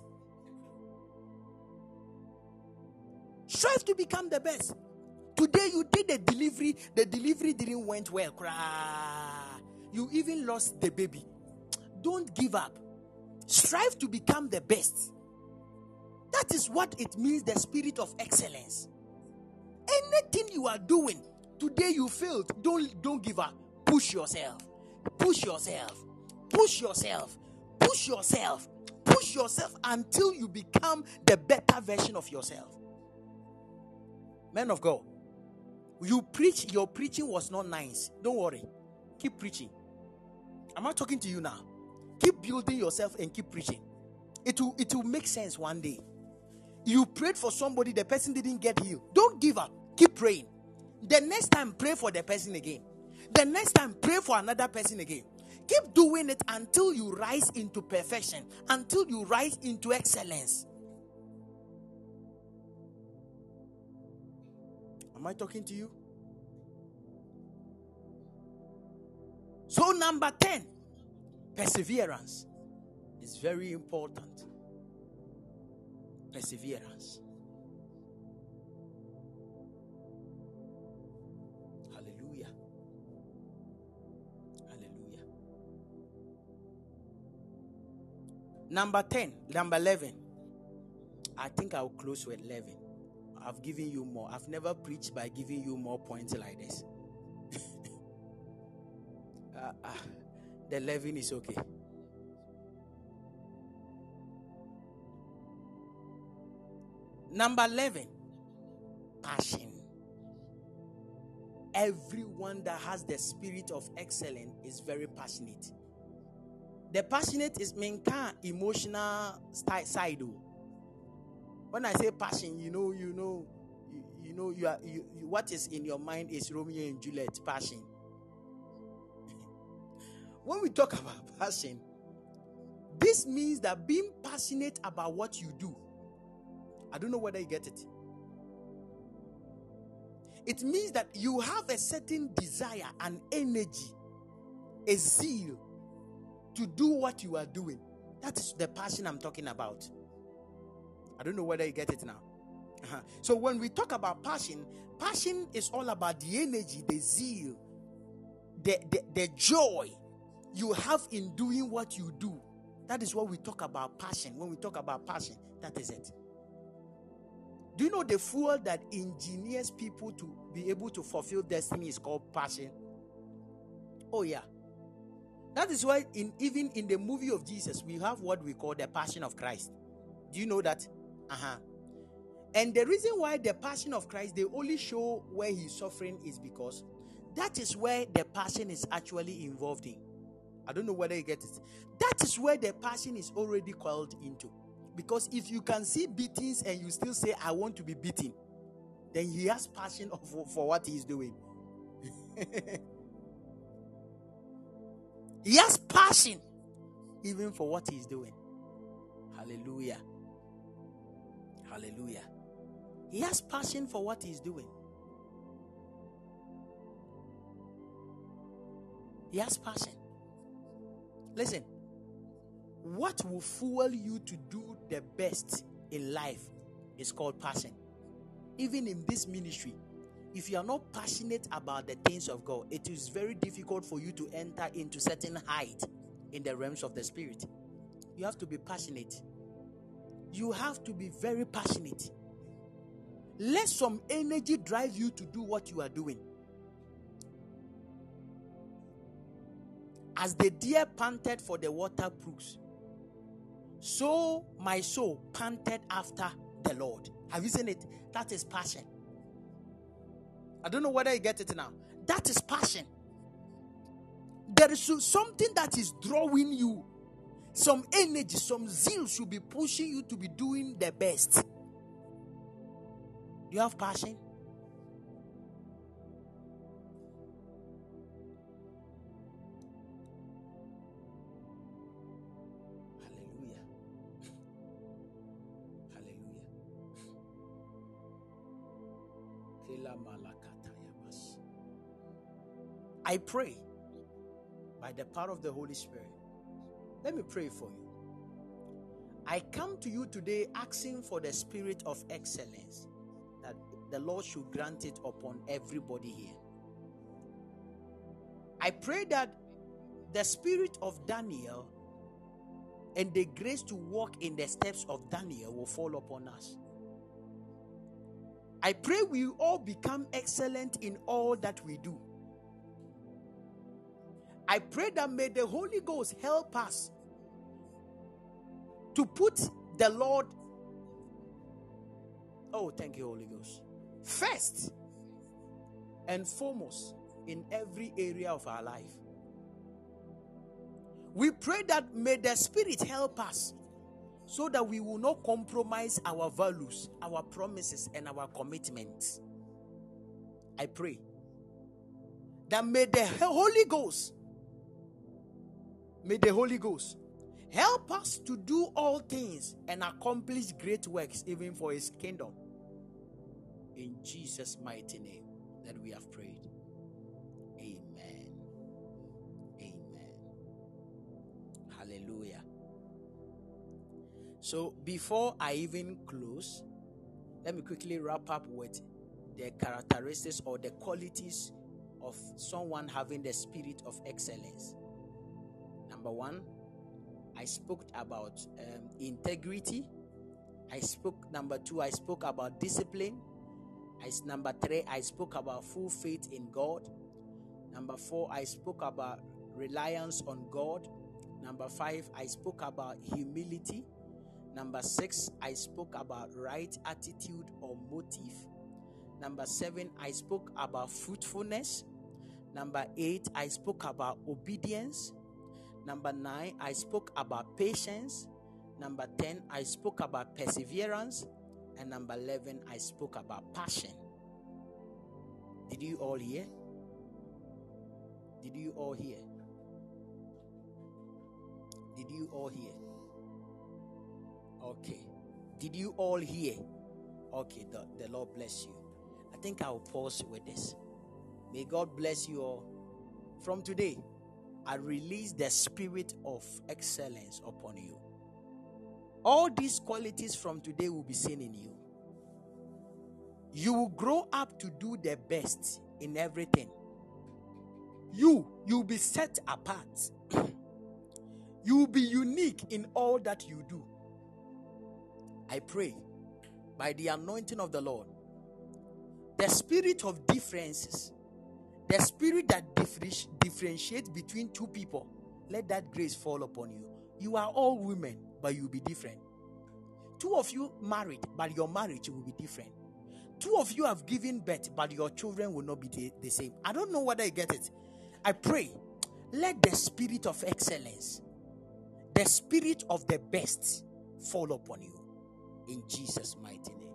Speaker 1: Strive to become the best. Today you did the delivery, the delivery didn't went well. You even lost the baby. Don't give up. Strive to become the best. That is what it means the spirit of excellence. Anything you are doing, today you failed, don't don't give up. Push yourself. Push yourself. Push yourself. Push yourself. Push yourself until you become the better version of yourself. Men of God, You preach, your preaching was not nice. Don't worry. Keep preaching. Am I talking to you now? Keep building yourself and keep preaching. It will it will make sense one day. You prayed for somebody, the person didn't get healed. Don't give up. Keep praying. The next time, pray for the person again. The next time, pray for another person again. Keep doing it until you rise into perfection, until you rise into excellence. Am I talking to you? So, number 10, perseverance is very important. Perseverance. Number 10, number 11. I think I'll close with 11. I've given you more. I've never preached by giving you more points like this. uh, uh, the 11 is okay. Number 11, passion. Everyone that has the spirit of excellence is very passionate. The passionate is menka emotional side. Oh. When I say passion, you know, you know, you, you know, you are you, you, what is in your mind is Romeo and Juliet passion. when we talk about passion, this means that being passionate about what you do I don't know whether you get it. It means that you have a certain desire, an energy, a zeal to do what you are doing. That is the passion I'm talking about. I don't know whether you get it now. Uh-huh. So, when we talk about passion, passion is all about the energy, the zeal, the, the, the joy you have in doing what you do. That is what we talk about passion. When we talk about passion, that is it. Do you know the fuel that engineers people to be able to fulfill destiny is called passion? Oh, yeah. That is why, in even in the movie of Jesus, we have what we call the passion of Christ. Do you know that? Uh huh. And the reason why the passion of Christ they only show where he's suffering is because that is where the passion is actually involved in. I don't know whether you get it. That is where the passion is already called into. Because if you can see beatings and you still say, I want to be beaten, then he has passion for, for what he's doing. he has passion even for what he's doing. Hallelujah. Hallelujah. He has passion for what he's doing. He has passion. Listen, what will fuel you to do the best in life is called passion. Even in this ministry, if you are not passionate about the things of God, it is very difficult for you to enter into certain height in the realms of the spirit. You have to be passionate. You have to be very passionate. Let some energy drive you to do what you are doing. As the deer panted for the water brooks, so my soul panted after the Lord. Have you seen it? That is passion. I don't know whether you get it now. That is passion. There is something that is drawing you, some energy, some zeal should be pushing you to be doing the best. You have passion? I pray by the power of the Holy Spirit. Let me pray for you. I come to you today asking for the spirit of excellence that the Lord should grant it upon everybody here. I pray that the spirit of Daniel and the grace to walk in the steps of Daniel will fall upon us. I pray we all become excellent in all that we do. I pray that may the Holy Ghost help us to put the Lord. Oh, thank you, Holy Ghost. First, and foremost in every area of our life. We pray that may the Spirit help us so that we will not compromise our values, our promises, and our commitments. I pray that may the Holy Ghost, may the Holy Ghost help us to do all things and accomplish great works even for His kingdom. In Jesus' mighty name that we have prayed. Amen. Amen. Hallelujah. So before I even close, let me quickly wrap up with the characteristics or the qualities of someone having the spirit of excellence. Number one, I spoke about um, integrity. I spoke, number two, I spoke about discipline. I, number three, I spoke about full faith in God. Number four, I spoke about reliance on God. Number five, I spoke about humility. Number six, I spoke about right attitude or motive. Number seven, I spoke about fruitfulness. Number eight, I spoke about obedience. Number nine, I spoke about patience. Number 10, I spoke about perseverance. And number 11, I spoke about passion. Did you all hear? Did you all hear? Did you all hear? Okay. Did you all hear? Okay, the, the Lord bless you. I think I'll pause with this. May God bless you all. From today, I release the spirit of excellence upon you. All these qualities from today will be seen in you. You will grow up to do the best in everything. You, you'll be set apart. you will be unique in all that you do. I pray by the anointing of the Lord, the spirit of differences, the spirit that differentiates between two people, let that grace fall upon you. You are all women, but you'll be different. Two of you married, but your marriage will be different. Two of you have given birth, but your children will not be the, the same. I don't know whether you get it. I pray, let the spirit of excellence, the spirit of the best fall upon you. In Jesus' mighty name.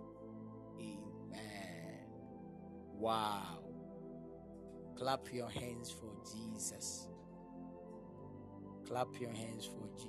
Speaker 1: Amen. Wow. Clap your hands for Jesus. Clap your hands for Jesus.